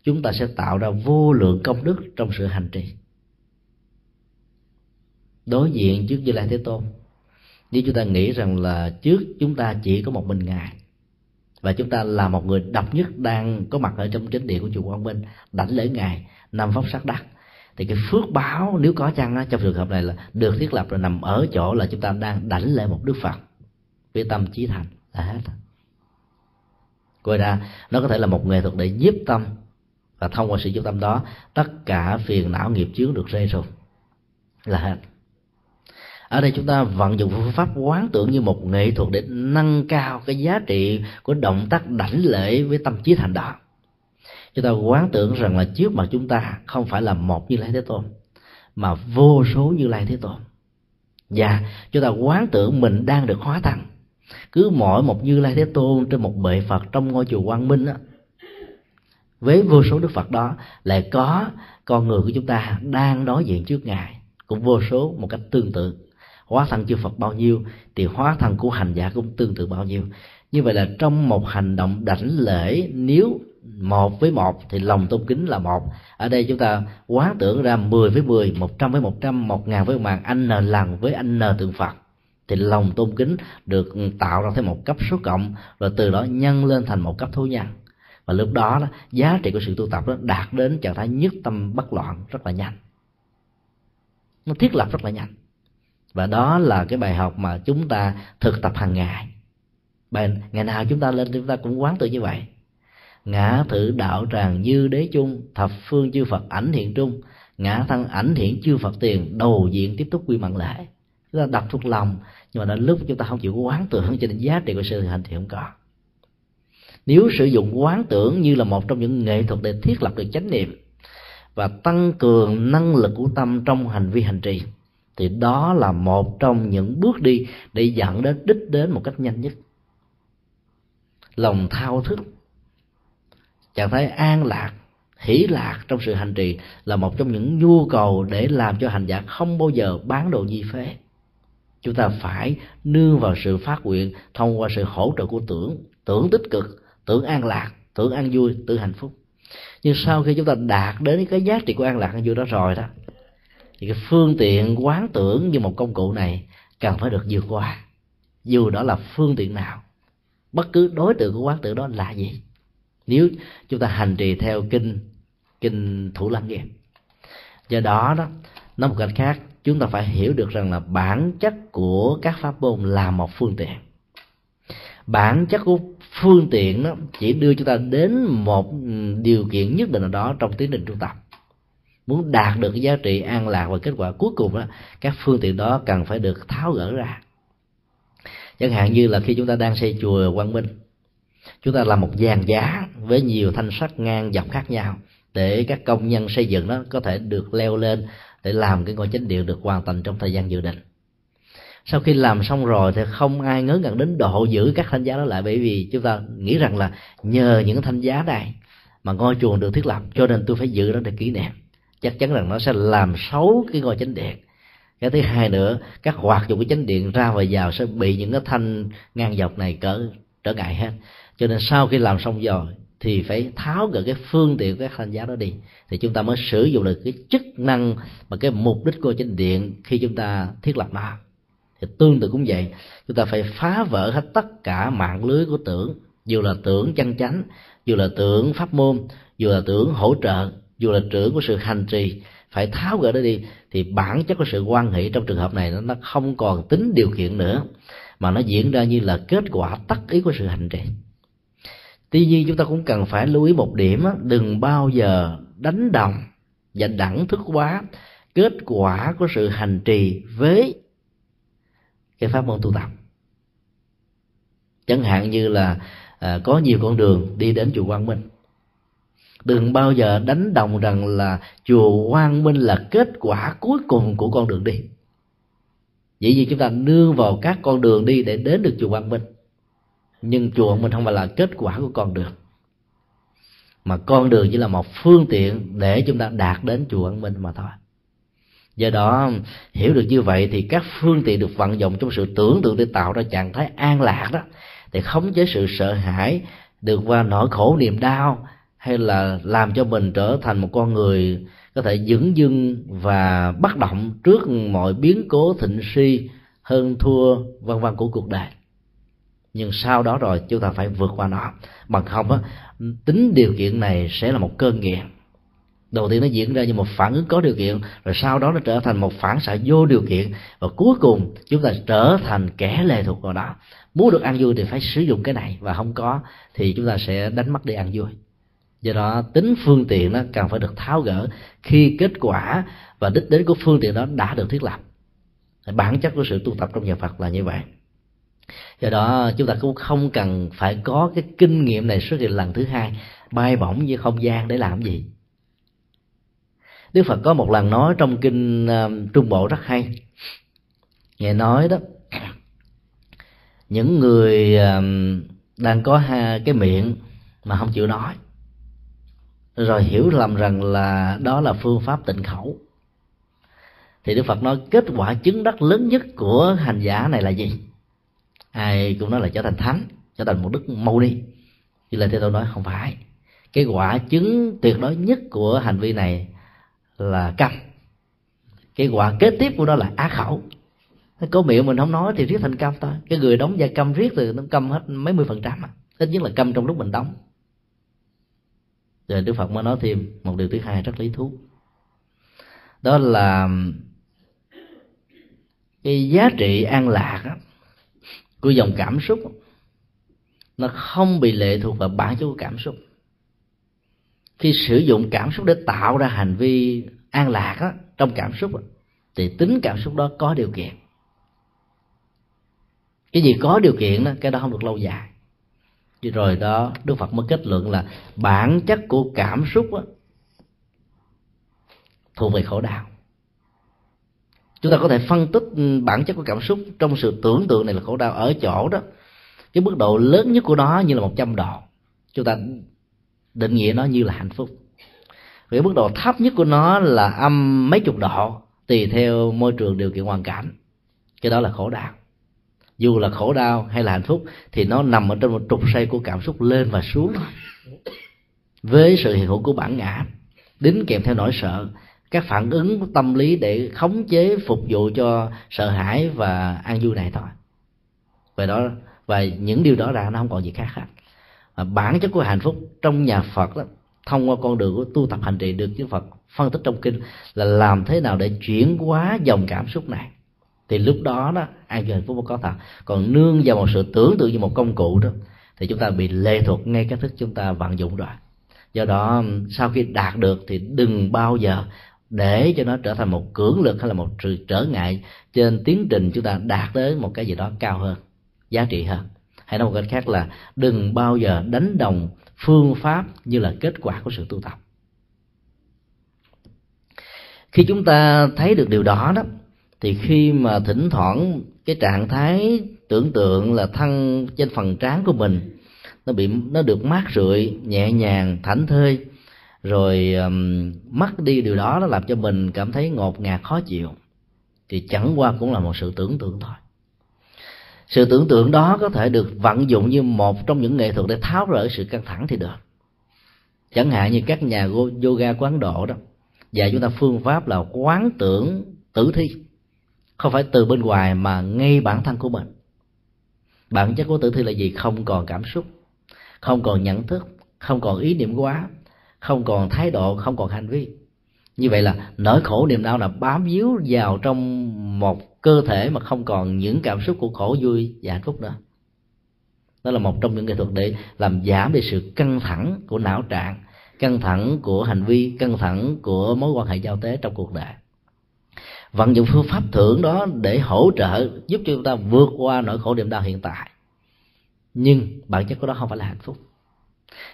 chúng ta sẽ tạo ra vô lượng công đức trong sự hành trì. Đối diện trước như lai thế tôn nếu chúng ta nghĩ rằng là trước chúng ta chỉ có một mình ngài, và chúng ta là một người độc nhất đang có mặt ở trong chính điện của chùa Quang Minh, đảnh lễ ngài, năm phóng sát đắc, thì cái phước báo nếu có chăng trong trường hợp này là được thiết lập là nằm ở chỗ là chúng ta đang đảnh lễ một đức phật với tâm trí thành là hết coi ra nó có thể là một nghệ thuật để nhiếp tâm và thông qua sự chú tâm đó, tất cả phiền não nghiệp chướng được rơi rồi là hết ở đây chúng ta vận dụng phương pháp quán tưởng như một nghệ thuật để nâng cao cái giá trị của động tác đảnh lễ với tâm trí thành đạo. chúng ta quán tưởng rằng là trước mặt chúng ta không phải là một như lai thế tôn, mà vô số như lai thế tôn. Và chúng ta quán tưởng mình đang được hóa thành cứ mỗi một như lai thế tôn trên một bệ phật trong ngôi chùa quang minh á, với vô số đức phật đó, lại có con người của chúng ta đang đối diện trước ngài, cũng vô số một cách tương tự hóa thân chư phật bao nhiêu thì hóa thân của hành giả cũng tương tự bao nhiêu. Như vậy là trong một hành động đảnh lễ nếu một với một thì lòng tôn kính là một. Ở đây chúng ta quá tưởng ra 10 với 10, 100 với 100, 1 ngàn với ngàn anh n lần với anh n tượng Phật. Thì lòng tôn kính được tạo ra thêm một cấp số cộng rồi từ đó nhân lên thành một cấp thú nhân. Và lúc đó, đó giá trị của sự tu tập đó đạt đến trạng thái nhất tâm bất loạn rất là nhanh. Nó thiết lập rất là nhanh và đó là cái bài học mà chúng ta thực tập hàng ngày. Bài, ngày nào chúng ta lên chúng ta cũng quán tự như vậy. Ngã thử đạo tràng như đế chung, thập phương chư phật ảnh hiện trung. Ngã thân ảnh hiện chư phật tiền, đầu diện tiếp tục quy mạng lễ. Chúng ta đọc thuộc lòng, nhưng mà đến lúc chúng ta không chịu quán tưởng, cho nên giá trị của sự hành thì không có nếu sử dụng quán tưởng như là một trong những nghệ thuật để thiết lập được chánh niệm và tăng cường năng lực của tâm trong hành vi hành trì thì đó là một trong những bước đi để dẫn đến, đích đến một cách nhanh nhất. Lòng thao thức. Trạng thái an lạc, hỷ lạc trong sự hành trì là một trong những nhu cầu để làm cho hành giả không bao giờ bán đồ nhi phế. Chúng ta phải nương vào sự phát nguyện, thông qua sự hỗ trợ của tưởng tưởng tích cực, tưởng an lạc, tưởng an vui, tưởng hạnh phúc. Nhưng sau khi chúng ta đạt đến cái giá trị của an lạc, an vui đó rồi đó thì cái phương tiện quán tưởng như một công cụ này cần phải được vượt qua. Dù đó là phương tiện nào, bất cứ đối tượng của quán tưởng đó là gì. Nếu chúng ta hành trì theo kinh kinh thủ lăng nghiêm. Do đó đó, nói một cách khác, chúng ta phải hiểu được rằng là bản chất của các pháp môn là một phương tiện. Bản chất của phương tiện đó chỉ đưa chúng ta đến một điều kiện nhất định nào đó trong tiến trình tu tập muốn đạt được cái giá trị an lạc và kết quả cuối cùng đó, các phương tiện đó cần phải được tháo gỡ ra. Chẳng hạn như là khi chúng ta đang xây chùa quang minh, chúng ta làm một dàn giá với nhiều thanh sắt ngang dọc khác nhau để các công nhân xây dựng nó có thể được leo lên để làm cái ngôi chánh điện được hoàn thành trong thời gian dự định. Sau khi làm xong rồi thì không ai ngớ ngẩn đến độ giữ các thanh giá đó lại, bởi vì chúng ta nghĩ rằng là nhờ những thanh giá này mà ngôi chùa được thiết lập, cho nên tôi phải giữ nó để kỷ niệm chắc chắn rằng nó sẽ làm xấu cái ngôi chánh điện. Cái thứ hai nữa, các hoạt dụng của chánh điện ra và vào sẽ bị những cái thanh ngang dọc này cỡ, trở ngại hết. Cho nên sau khi làm xong rồi, thì phải tháo gỡ cái phương tiện các thanh giá đó đi. Thì chúng ta mới sử dụng được cái chức năng và cái mục đích của chánh điện khi chúng ta thiết lập nó. Thì tương tự cũng vậy, chúng ta phải phá vỡ hết tất cả mạng lưới của tưởng, dù là tưởng chân chánh, dù là tưởng pháp môn, dù là tưởng hỗ trợ dù là trưởng của sự hành trì phải tháo gỡ nó đi thì bản chất của sự quan hệ trong trường hợp này nó không còn tính điều kiện nữa mà nó diễn ra như là kết quả tắc ý của sự hành trì. Tuy nhiên chúng ta cũng cần phải lưu ý một điểm đừng bao giờ đánh đồng và đẳng thức quá kết quả của sự hành trì với cái pháp môn tu tập. Chẳng hạn như là à, có nhiều con đường đi đến chùa quang minh đừng bao giờ đánh đồng rằng là chùa quang minh là kết quả cuối cùng của con đường đi. Dĩ nhiên chúng ta nương vào các con đường đi để đến được chùa quang minh. Nhưng chùa mình không phải là kết quả của con đường. Mà con đường chỉ là một phương tiện để chúng ta đạt đến chùa quang minh mà thôi. Do đó, hiểu được như vậy thì các phương tiện được vận dụng trong sự tưởng tượng để tạo ra trạng thái an lạc đó, thì khống chế sự sợ hãi, được qua nỗi khổ niềm đau hay là làm cho mình trở thành một con người có thể dững dưng và bất động trước mọi biến cố thịnh suy, hơn thua, vân vân của cuộc đời. Nhưng sau đó rồi, chúng ta phải vượt qua nó. Bằng không á, tính điều kiện này sẽ là một cơn nghiện. Đầu tiên nó diễn ra như một phản ứng có điều kiện, rồi sau đó nó trở thành một phản xạ vô điều kiện, và cuối cùng chúng ta trở thành kẻ lệ thuộc vào đó muốn được ăn vui thì phải sử dụng cái này, và không có thì chúng ta sẽ đánh mất đi ăn vui do đó tính phương tiện nó cần phải được tháo gỡ khi kết quả và đích đến của phương tiện đó đã được thiết lập. Bản chất của sự tu tập trong nhà Phật là như vậy. Do đó chúng ta cũng không cần phải có cái kinh nghiệm này xuất hiện lần thứ hai bay bổng như không gian để làm gì. Đức Phật có một lần nói trong kinh uh, Trung Bộ rất hay. Ngài nói đó Những người uh, đang có hai cái miệng mà không chịu nói rồi hiểu lầm rằng là đó là phương pháp tịnh khẩu. Thì đức phật nói, kết quả chứng đắc lớn nhất của hành giả này là gì? Ai cũng nói là trở thành thánh, trở thành một đức mâu ni. Như là thế tôi nói, không phải. Cái quả chứng tuyệt đối nhất của hành vi này là câm. Cái quả kế tiếp của nó là á khẩu. Có miệng mình không nói thì riết thành câm thôi. Cái người đóng da câm riết thì nó câm hết mấy mươi phần trăm à. ít nhất là câm trong lúc mình đóng rồi đức phật mới nói thêm một điều thứ hai rất lý thú. Đó là cái giá trị an lạc của dòng cảm xúc nó không bị lệ thuộc vào bản chất của cảm xúc. Khi sử dụng cảm xúc để tạo ra hành vi an lạc đó, trong cảm xúc đó, thì tính cảm xúc đó có điều kiện. Cái gì có điều kiện đó cái đó không được lâu dài rồi đó đức phật mới kết luận là bản chất của cảm xúc đó, thuộc về khổ đau. Chúng ta có thể phân tích ừ, bản chất của cảm xúc trong sự tưởng tượng này là khổ đau ở chỗ đó. Cái mức độ lớn nhất của nó như là một trăm độ. Chúng ta định nghĩa nó như là hạnh phúc. Cái mức độ thấp nhất của nó là âm mấy chục độ tùy theo môi trường điều kiện hoàn cảnh. Cái đó là khổ đau dù là khổ đau hay là hạnh phúc, thì nó nằm ở trong một trục xoay của cảm xúc lên và xuống. Với sự hiện hữu của bản ngã, đính kèm theo nỗi sợ, các phản ứng tâm lý để khống chế, phục vụ cho sợ hãi và an vui này thôi. Về đó, và những điều đó ra nó không còn gì khác hết. Và bản chất của hạnh phúc trong nhà Phật đó, thông qua con đường của tu tập hành trì được Đức Phật phân tích trong kinh là làm thế nào để chuyển hóa dòng cảm xúc này thì lúc đó đó, ai vui hạnh phúc có thật. Còn nương vào một sự tưởng tượng như một công cụ đó, thì chúng ta bị lệ thuộc ngay cách thức chúng ta vận dụng rồi. Do đó, sau khi đạt được thì đừng bao giờ để cho nó trở thành một cưỡng lực hay là một sự trở ngại trên tiến trình chúng ta đạt tới một cái gì đó cao hơn, giá trị hơn. Hay nói một cách khác là đừng bao giờ đánh đồng phương pháp như là kết quả của sự tu tập. Khi chúng ta thấy được điều đó đó thì khi mà thỉnh thoảng cái trạng thái tưởng tượng là thân trên phần trán của mình nó bị nó được mát rượi nhẹ nhàng thảnh thơi rồi um, mất đi điều đó nó làm cho mình cảm thấy ngột ngạt khó chịu. Thì chẳng qua cũng là một sự tưởng tượng thôi. Sự tưởng tượng đó có thể được vận dụng như một trong những nghệ thuật để tháo rỡ sự căng thẳng thì được. Chẳng hạn như các nhà yoga quán độ đó và chúng ta phương pháp là quán tưởng tử thi không phải từ bên ngoài mà ngay bản thân của mình. Bản chất của tử thi là gì? Không còn cảm xúc, không còn nhận thức, không còn ý niệm quá không còn thái độ, không còn hành vi. Như vậy là nỗi khổ niềm đau là bám víu vào trong một cơ thể mà không còn những cảm xúc của khổ vui và hạnh phúc nữa. Đó là một trong những nghệ thuật để làm giảm đi sự căng thẳng của não trạng, căng thẳng của hành vi, căng thẳng của mối quan hệ giao tế trong cuộc đời vận dụng phương pháp thưởng đó để hỗ trợ giúp cho chúng ta vượt qua nỗi khổ niềm đau hiện tại. Nhưng bản chất của đó không phải là hạnh phúc.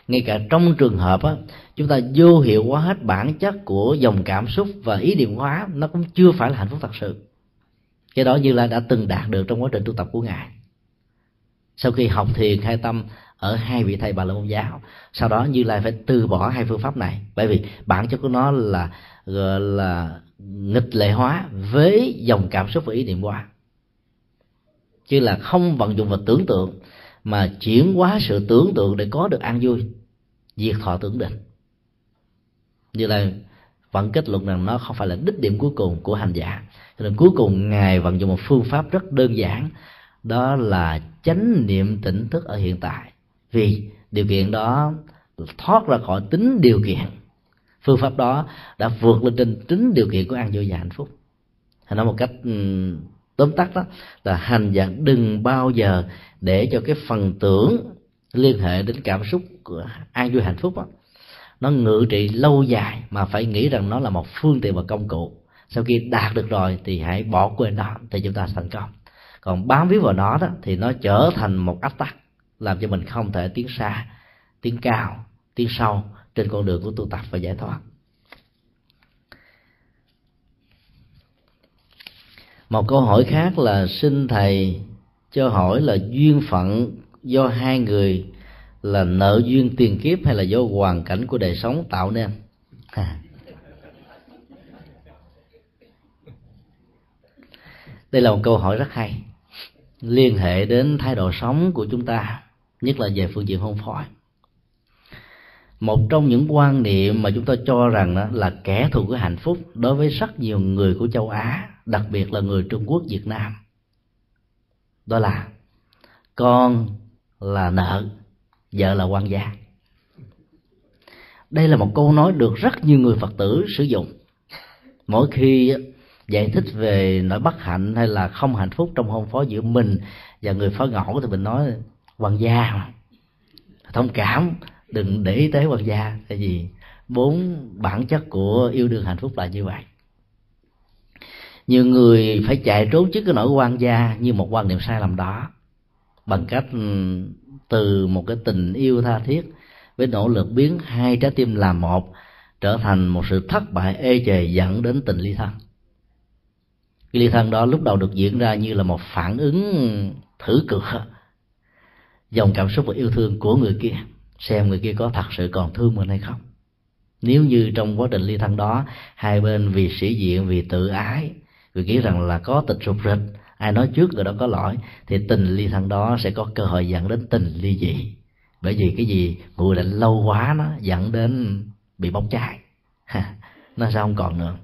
Ngay cả trong trường hợp á, chúng ta vô hiệu hóa hết bản chất của dòng cảm xúc và ý niệm hóa nó cũng chưa phải là hạnh phúc thật sự. Cái đó như là đã từng đạt được trong quá trình tu tập của ngài. Sau khi học thiền hai tâm ở hai vị thầy bà la môn giáo sau đó như lai phải từ bỏ hai phương pháp này bởi vì bản chất của nó là gọi là nghịch lệ hóa với dòng cảm xúc và ý niệm qua, chứ là không vận dụng vào tưởng tượng mà chuyển hóa sự tưởng tượng để có được an vui diệt thọ tưởng định. Như là vẫn kết luận rằng nó không phải là đích điểm cuối cùng của hành giả. Cho nên cuối cùng ngài vận dụng một phương pháp rất đơn giản đó là chánh niệm tỉnh thức ở hiện tại. Vì điều kiện đó thoát ra khỏi tính điều kiện phương pháp đó đã vượt lên trên chính điều kiện của an vui và hạnh phúc. Hay nói một cách ừ, tóm tắt đó là hành giả đừng bao giờ để cho cái phần tưởng liên hệ đến cảm xúc của an vui hạnh phúc đó, nó ngự trị lâu dài mà phải nghĩ rằng nó là một phương tiện và công cụ. Sau khi đạt được rồi thì hãy bỏ quên nó thì chúng ta thành công. Còn bám víu vào nó đó thì nó trở thành một áp tắc làm cho mình không thể tiến xa tiến cao tiến sâu trên con đường của tu tập và giải thoát. Một câu hỏi khác là, xin thầy cho hỏi là duyên phận do hai người là nợ duyên tiền kiếp hay là do hoàn cảnh của đời sống tạo nên? À. đây là một câu hỏi rất hay. Liên hệ đến thái độ sống của chúng ta, nhất là về phương diện hôn phối một trong những quan niệm mà chúng ta cho rằng đó là kẻ thù của hạnh phúc đối với rất nhiều người của châu Á, đặc biệt là người Trung Quốc, Việt Nam. Đó là con là nợ, vợ là quan gia. Đây là một câu nói được rất nhiều người Phật tử sử dụng. Mỗi khi giải thích về nỗi bất hạnh hay là không hạnh phúc trong hôn phối giữa mình và người phó ngẫu thì mình nói quan gia mà thông cảm đừng để ý tới quan gia, tại vì bốn bản chất của yêu đương hạnh phúc là như vậy. Nhiều người phải chạy trốn trước cái nỗi quan gia như một quan niệm sai lầm đó, bằng cách ừ, từ một cái tình yêu tha thiết với nỗ lực biến hai trái tim làm một trở thành một sự thất bại ê chề dẫn đến tình ly thân. Cái ly thân đó lúc đầu được diễn ra như là một phản ứng thử cửa dòng cảm xúc và yêu thương của người kia xem người kia có thật sự còn thương mình hay không. Nếu như trong quá trình ly thân đó, hai bên vì sĩ diện, vì tự ái, vì nghĩ rằng là có tịch rụt rịch, ai nói trước người đó có lỗi, thì tình ly thân đó sẽ có cơ hội dẫn đến tình ly dị. Bởi vì cái gì? Nguội lạnh lâu quá nó dẫn đến bị bóng cháy nó sao không còn nữa.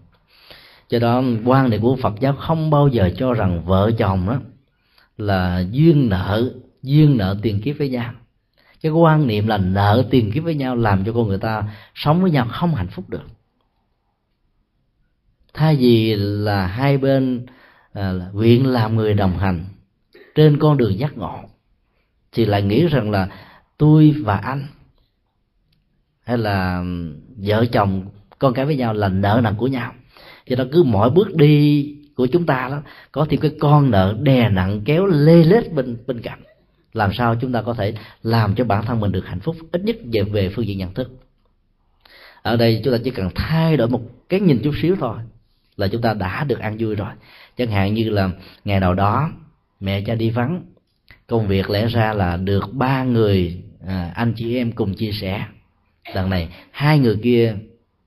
Cho đó, quan niệm của phật giáo không bao giờ cho rằng vợ chồng đó là duyên nợ duyên nợ tiền kiếp với nhau cái quan niệm là nợ tiền kiếp với nhau làm cho con người ta sống với nhau không hạnh phúc được. Thay vì là hai bên à, nguyện làm người đồng hành trên con đường giác ngộ thì lại nghĩ rằng là tôi và anh hay là vợ chồng con cái với nhau là nợ nặng của nhau. Cho đó cứ mỗi bước đi của chúng ta đó có thêm cái con nợ đè nặng kéo lê lết bên bên cạnh làm sao chúng ta có thể làm cho bản thân mình được hạnh phúc ít nhất về về phương diện nhận thức. Ở đây chúng ta chỉ cần thay đổi một cái nhìn chút xíu thôi là chúng ta đã được ăn vui rồi. Chẳng hạn như là ngày nào đó mẹ cha đi vắng công việc lẽ ra là được ba người à, anh chị em cùng chia sẻ. Lần này hai người kia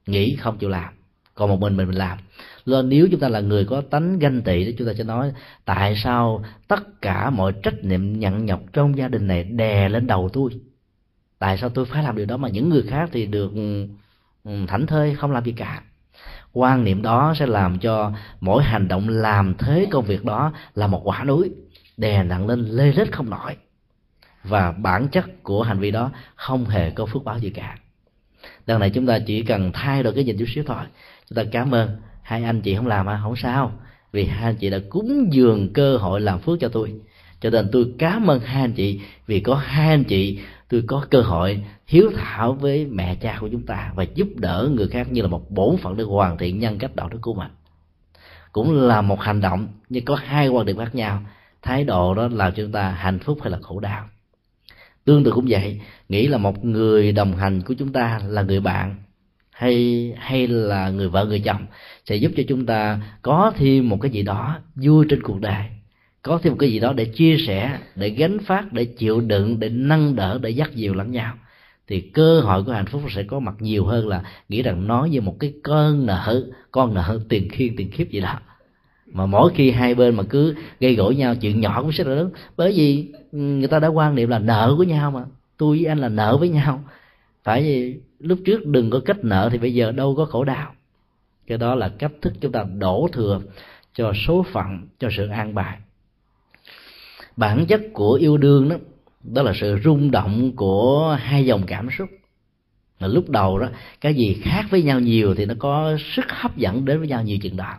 nghỉ không chịu làm còn một mình mình mình làm do nếu chúng ta là người có tánh ganh tị thì chúng ta sẽ nói, tại sao tất cả mọi trách nhiệm nhận nhọc trong gia đình này đè lên đầu tôi? Tại sao tôi phải làm điều đó mà những người khác thì được ừ, thảnh thơi, không làm gì cả? Quan niệm đó sẽ làm cho mỗi hành động làm thế công việc đó là một quả núi, đè nặng lên, lê lết không nổi. Và bản chất của hành vi đó không hề có phước báo gì cả. Lần này chúng ta chỉ cần thay đổi cái nhìn chút xíu thôi. Chúng ta cảm ơn hai anh chị không làm à không sao. Vì hai anh chị đã cúng dường cơ hội làm phước cho tôi. Cho nên tôi cảm ơn hai anh chị, vì có hai anh chị, tôi có cơ hội hiếu thảo với mẹ cha của chúng ta và giúp đỡ người khác như là một bổn phận để hoàn thiện nhân cách đạo đức của mình. Cũng là một hành động, nhưng có hai quan điểm khác nhau. Thái độ đó làm cho chúng ta hạnh phúc hay là khổ đau? Tương tự cũng vậy, nghĩ là một người đồng hành của chúng ta là người bạn hay hay là người vợ người chồng sẽ giúp cho chúng ta có thêm một cái gì đó vui trên cuộc đời, có thêm một cái gì đó để chia sẻ, để gánh phát để chịu đựng, để nâng đỡ, để dắt dìu lẫn nhau. Thì cơ hội của hạnh phúc sẽ có mặt nhiều hơn là nghĩ rằng nó như một cái cơn nợ, con nợ tiền khiên, tiền khiếp gì đó. Mà mỗi khi hai bên mà cứ gây gỗ nhau, chuyện nhỏ cũng rất là lớn. Bởi vì ừ, người ta đã quan niệm là nợ của nhau mà. Tôi với anh là nợ với nhau. Phải vì lúc trước đừng có cách nợ thì bây giờ đâu có khổ đau. Cái đó là cách thức chúng ta đổ thừa cho số phận, cho sự an bài. Bản chất của yêu đương đó đó là sự rung động của hai dòng cảm xúc. Là lúc đầu đó, cái gì khác với nhau nhiều thì nó có sức hấp dẫn đến với nhau nhiều chừng đó.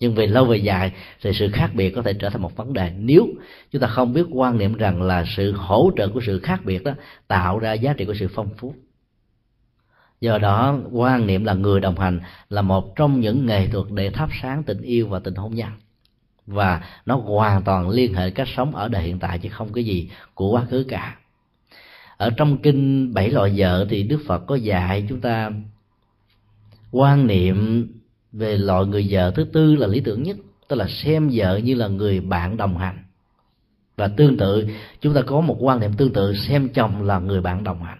Nhưng về lâu về dài thì sự khác biệt có thể trở thành một vấn đề. Nếu chúng ta không biết quan niệm rằng là sự hỗ trợ của sự khác biệt đó tạo ra giá trị của sự phong phú do đó quan niệm là người đồng hành là một trong những nghệ thuật để thắp sáng tình yêu và tình hôn nhân. Và nó hoàn toàn liên hệ cách sống ở đời hiện tại chứ không cái gì của quá khứ cả. Ở trong kinh bảy loại vợ thì đức phật có dạy chúng ta quan niệm về loại người vợ thứ tư là lý tưởng nhất tức là xem vợ như là người bạn đồng hành. Và tương tự chúng ta có một quan niệm tương tự xem chồng là người bạn đồng hành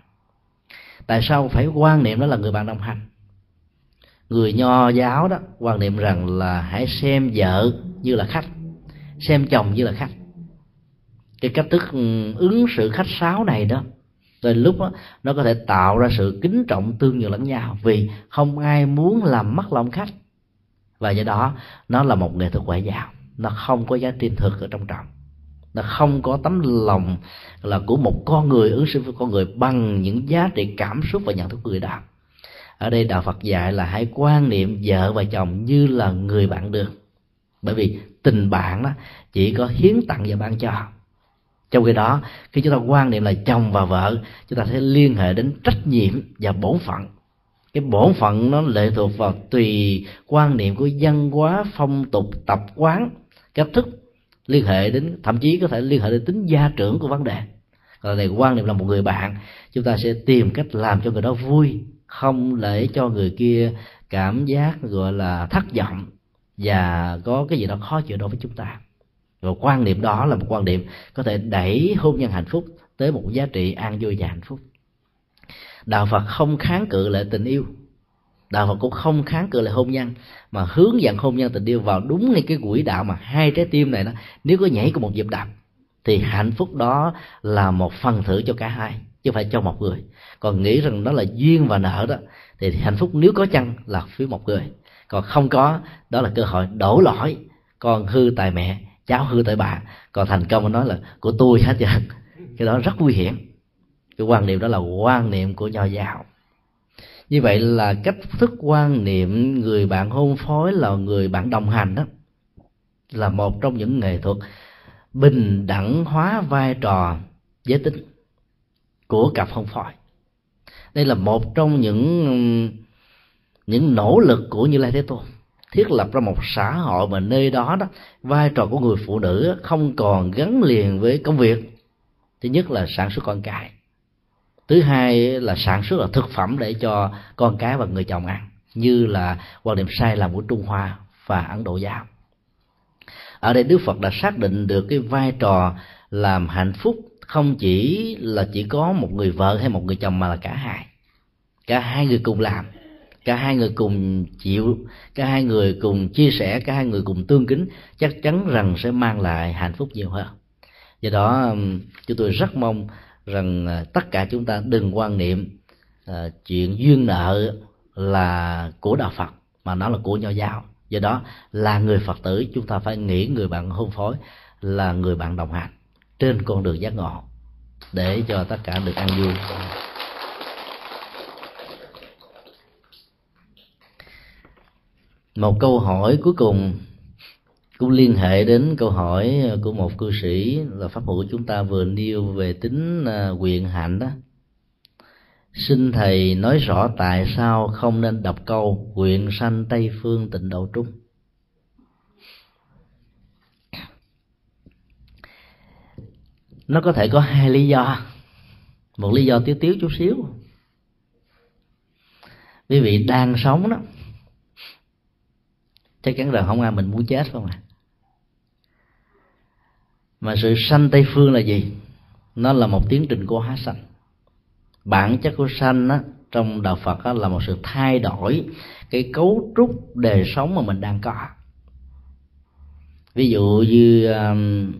tại sao phải quan niệm đó là người bạn đồng hành? Người nho giáo đó quan niệm rằng là hãy xem vợ như là khách xem chồng như là khách. Cái cách thức ừ, ứng xử khách sáo này đó tới lúc đó, nó có thể tạo ra sự kính trọng tương nhường lẫn nhau. Vì không ai muốn làm mất lòng khách. Và do đó nó là một nghệ thuật ngoại giao. Nó không có giá trị thực ở trong trọng nó không có tấm lòng là của một con người, ứng xử với con người bằng những giá trị cảm xúc và nhận thức của người đó ở đây đạo phật dạy là hãy quan niệm vợ và chồng như là người bạn đường bởi vì tình bạn đó chỉ có hiến tặng và ban cho. Trong khi đó, khi chúng ta quan niệm là chồng và vợ, chúng ta sẽ liên hệ đến trách nhiệm và bổn phận. Cái bổn phận nó lệ thuộc vào tùy quan niệm của văn hóa, phong tục, tập quán, cách thức liên hệ đến, thậm chí có thể liên hệ đến tính gia trưởng của vấn đề. Còn này quan niệm là một người bạn. Chúng ta sẽ tìm cách làm cho người đó vui, không để cho người kia cảm giác gọi là thất vọng và có cái gì đó khó chịu đối với chúng ta. Và quan niệm đó là một quan niệm có thể đẩy hôn nhân hạnh phúc tới một giá trị an vui và hạnh phúc. Đạo phật không kháng cự lại tình yêu đạo phật cũng không kháng cự lại hôn nhân, mà hướng dẫn hôn nhân tình yêu vào đúng ngay cái quỹ đạo mà hai trái tim này đó, nếu có nhảy cùng một nhịp đập thì hạnh phúc đó là một phần thưởng cho cả hai, chứ không phải cho một người. Còn nghĩ rằng đó là duyên và nợ đó, thì hạnh phúc nếu có chăng là phía một người. Còn không có, đó là cơ hội đổ lỗi. Con hư tại mẹ, cháu hư tại bà. Còn thành công nói là của tôi hết trơn. Cái đó rất nguy hiểm. Cái quan niệm đó là quan niệm của nho giáo như vậy là cách thức quan niệm người bạn hôn phối là người bạn đồng hành đó là một trong những nghệ thuật bình đẳng hóa vai trò giới tính của cặp hôn phối. Đây là một trong những những nỗ lực của như lai thế tôn thiết lập ra một xã hội mà nơi đó đó vai trò của người phụ nữ không còn gắn liền với công việc. Thứ nhất là sản xuất con cái thứ hai là sản xuất là thực phẩm để cho con cái và người chồng ăn, như là quan điểm sai lầm của trung hoa và ấn độ giáo. Ở đây đức phật đã xác định được cái vai trò làm hạnh phúc không chỉ là chỉ có một người vợ hay một người chồng mà là cả hai. Cả hai người cùng làm, cả hai người cùng chịu, cả hai người cùng chia sẻ, cả hai người cùng tương kính, chắc chắn rằng sẽ mang lại hạnh phúc nhiều hơn. Do đó chúng tôi rất mong rằng à, tất cả chúng ta đừng quan niệm à, chuyện duyên nợ là của đạo phật mà nó là của nho giáo. Do đó là người phật tử chúng ta phải nghĩ người bạn hôn phối là người bạn đồng hành trên con đường giác ngộ để cho tất cả được an vui. Một câu hỏi cuối cùng cũng liên hệ đến câu hỏi ờ, của một cư sĩ là pháp hữu chúng ta vừa nêu về tính ờ, quyền hạnh đó. Xin thầy nói rõ tại sao không nên đọc câu quyện sanh tây phương tịnh độ trung. Nó có thể có hai lý do. Một lý do tiếu tiếu chút xíu. Quý vị đang sống đó, chắc chắn rằng không ai mình muốn chết không à mà sự sanh tây phương là gì? Nó là một tiến trình của hóa sanh. Bản chất của sanh á, trong đạo phật á, là một sự thay đổi cái cấu trúc đời sống mà mình đang có. Ví dụ như um,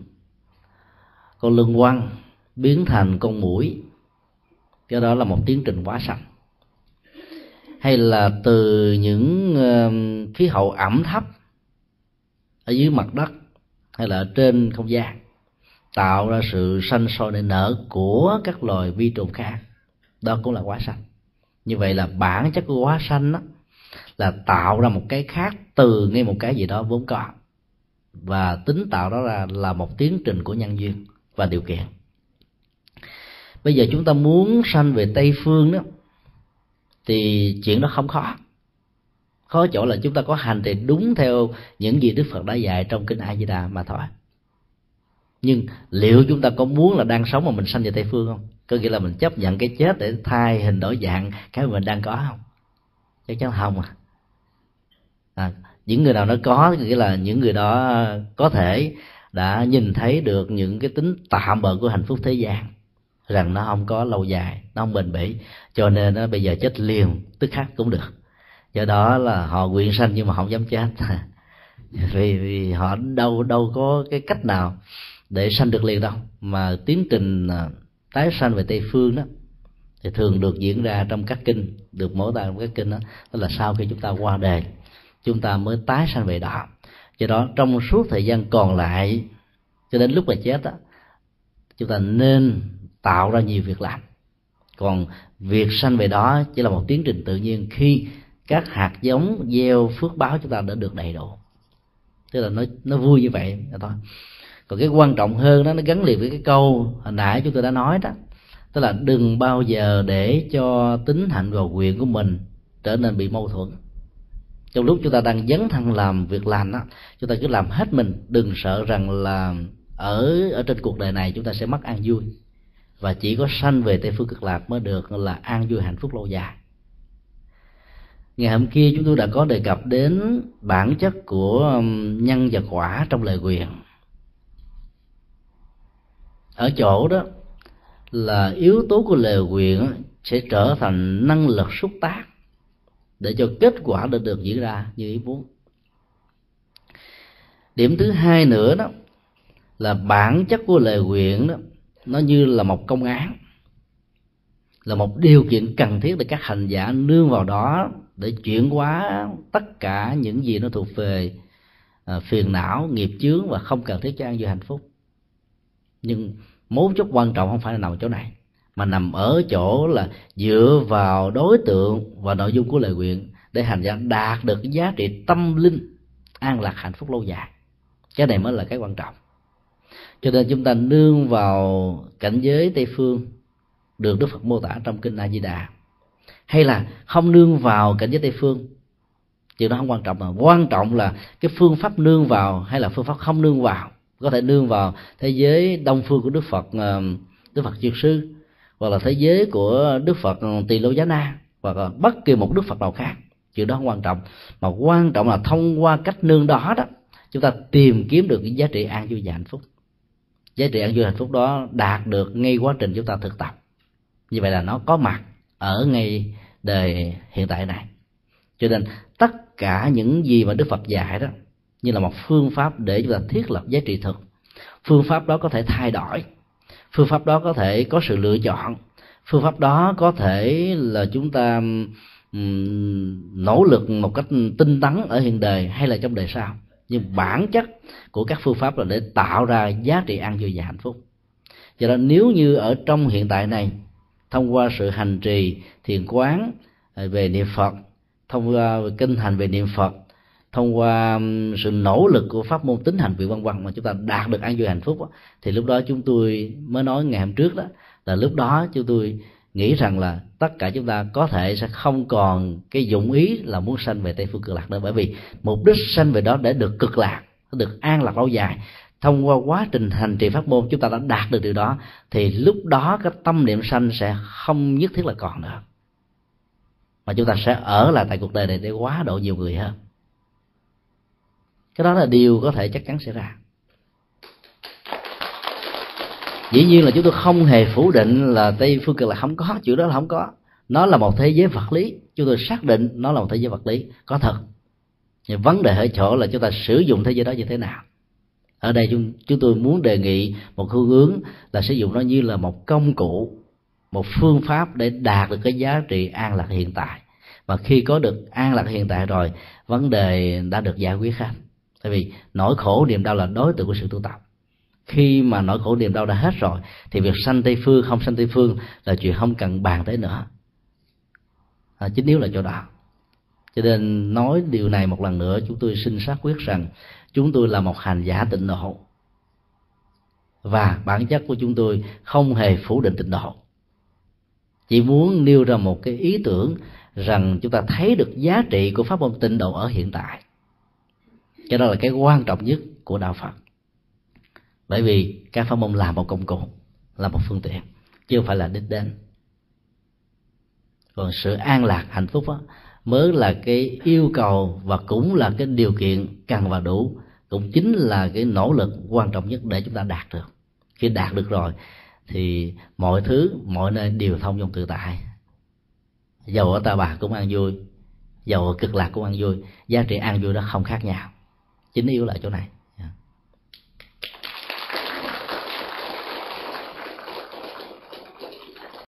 con lương quăng biến thành con mũi. Cái đó là một tiến trình quá sanh. Hay là từ những uh, khí hậu ẩm thấp ở dưới mặt đất hay là ở trên không gian tạo ra sự sanh sôi nảy nở của các loài vi trùng khác. Đó cũng là quá sanh. Như vậy là bản chất của quá sanh đó là tạo ra một cái khác từ ngay một cái gì đó vốn có. Và tính tạo đó là là một tiến trình của nhân duyên và điều kiện. Bây giờ chúng ta muốn sanh về tây phương đó, thì chuyện đó không khó. Khó chỗ là chúng ta có hành trì đúng theo những gì đức phật đã dạy trong kinh a di đà mà thôi nhưng liệu chúng ta có muốn là đang sống mà mình sanh về tây phương không? Có nghĩa là mình chấp nhận cái chết để thay hình đổi dạng cái mình đang có không? Chắc chắn không à, à những người nào nó có nghĩa là những người đó có thể đã nhìn thấy được những cái tính tạm bợ của hạnh phúc thế gian rằng nó không có lâu dài nó không bền bỉ cho nên nó bây giờ chết liền tức khắc cũng được. Do đó là họ nguyện sanh nhưng mà không dám chết. *laughs* Vì, vì họ đâu đâu có cái cách nào để sanh được liền đâu. Mà tiến trình à, tái sanh về tây phương đó, thì thường được diễn ra trong các kinh, được mở tả trong các kinh đó đó là sau khi chúng ta qua đời, chúng ta mới tái sanh về đó. Do đó, trong suốt thời gian còn lại, cho đến lúc mà chết đó chúng ta nên tạo ra nhiều việc làm. Còn việc sanh về đó chỉ là một tiến trình tự nhiên khi các hạt giống gieo phước báo chúng ta đã được đầy đủ. Tức là nó nó vui như vậy thôi còn cái quan trọng hơn đó, nó gắn liền với cái câu hồi nãy chúng tôi đã nói đó. Tức là đừng bao giờ để cho tính hạnh và quyền của mình trở nên bị mâu thuẫn. Trong lúc chúng ta đang dấn thân làm việc làm đó chúng ta cứ làm hết mình, đừng sợ rằng là ở ở trên cuộc đời này chúng ta sẽ mất an vui. Và chỉ có sanh về tây phương cực lạc mới được là an vui hạnh phúc lâu dài. Ngày hôm kia chúng tôi đã có đề cập đến bản chất của nhân và quả trong lời quyền ở chỗ đó là yếu tố của lời quyền sẽ trở thành năng lực xúc tác để cho kết quả được được diễn ra như ý muốn. Điểm thứ hai nữa đó là bản chất của lời nguyện đó nó như là một công án là một điều kiện cần thiết để các hành giả nương vào đó để chuyển hóa tất cả những gì nó thuộc về à, phiền não nghiệp chướng và không cần thiết cho an vui hạnh phúc nhưng mấu chốt quan trọng không phải là nằm ở chỗ này, mà nằm ở chỗ là dựa vào đối tượng và nội dung của lời nguyện để hành giả đạt được cái giá trị tâm linh, an lạc hạnh phúc lâu dài. Cái này mới là cái quan trọng. Cho nên chúng ta nương vào cảnh giới tây phương, được đức phật mô tả trong kinh a di đà hay là không nương vào cảnh giới tây phương chuyện đó không quan trọng, mà quan trọng là cái phương pháp nương vào hay là phương pháp không nương vào có thể nương vào thế giới đông phương của đức phật ờ, đức phật dược sư, hoặc là thế giới của đức phật ờ, tỳ lô giá na, hoặc là bất kỳ một đức phật nào khác. Chuyện đó không quan trọng, mà quan trọng là thông qua cách nương đó đó chúng ta tìm kiếm được cái giá trị an vui và hạnh phúc. Giá trị an vui hạnh phúc đó đạt được ngay quá trình chúng ta thực tập. Như vậy là nó có mặt ở ngay đời hiện tại này. Cho nên tất cả những gì mà đức phật dạy đó như là một phương pháp để chúng ta thiết lập giá trị thực. Phương pháp đó có thể thay đổi. Phương pháp đó có thể có sự lựa chọn. Phương pháp đó có thể là chúng ta nỗ lực một cách tinh tấn ở hiện đời hay là trong đời sau. Nhưng bản chất của các phương pháp là để tạo ra giá trị an vui và hạnh phúc. Do đó nếu như ở trong hiện tại này, thông qua sự hành trì thiền quán à, về niệm phật, thông qua kinh hành về niệm phật thông qua sự nỗ lực của pháp môn tính hành vị văn văn mà chúng ta đạt được an vui hạnh phúc đó, thì lúc đó chúng tôi mới nói ngày hôm trước đó là lúc đó chúng tôi nghĩ rằng là tất cả chúng ta có thể sẽ không còn cái dụng ý là muốn sanh về tây phương cực lạc nữa bởi vì mục đích sanh về đó để được cực lạc được an lạc lâu dài. Thông qua quá trình hành trì pháp môn chúng ta đã đạt được điều đó thì lúc đó cái tâm niệm sanh sẽ không nhất thiết là còn nữa mà chúng ta sẽ ở lại tại cuộc đời này để quá độ nhiều người hơn cái đó là điều có thể chắc chắn xảy ra. Dĩ nhiên là chúng tôi không hề phủ định là tây phương cực là không có chuyện đó là không có. Nó là một thế giới vật lý. Chúng tôi xác định nó là một thế giới vật lý. Có thật. Nhưng vấn đề ở chỗ là chúng ta sử dụng thế giới đó như thế nào. Ở đây chúng chúng tôi muốn đề nghị một hướng hướng là sử dụng nó như là một công cụ, một phương pháp để đạt được cái giá trị an lạc hiện tại. Và khi có được an lạc hiện tại rồi, vấn đề đã được giải quyết hết tại vì nỗi khổ niềm đau là đối tượng của sự tu tập. Khi mà nỗi khổ niềm đau đã hết rồi thì việc sanh tây phương không sanh tây phương là chuyện không cần bàn tới nữa. À, chính yếu là chỗ đó. Cho nên nói điều này một lần nữa chúng tôi xin xác quyết rằng chúng tôi là một hành giả tịnh độ. Và bản chất của chúng tôi không hề phủ định tịnh độ. Chỉ muốn nêu ra một cái ý tưởng rằng chúng ta thấy được giá trị của pháp môn tịnh độ ở hiện tại cho đó là cái quan trọng nhất của đạo phật. Bởi vì các pháp môn là một công cụ là một phương tiện chứ không phải là đích đến. Còn sự an lạc hạnh phúc đó, mới là cái yêu cầu và cũng là cái điều kiện cần và đủ cũng chính là cái nỗ lực quan trọng nhất để chúng ta đạt được. Khi đạt được rồi thì mọi thứ mọi nơi đều thông dong tự tại. Dầu ở ta bà cũng ăn vui dầu ở cực lạc cũng ăn vui giá trị ăn vui đó không khác nhau chính yếu là chỗ này.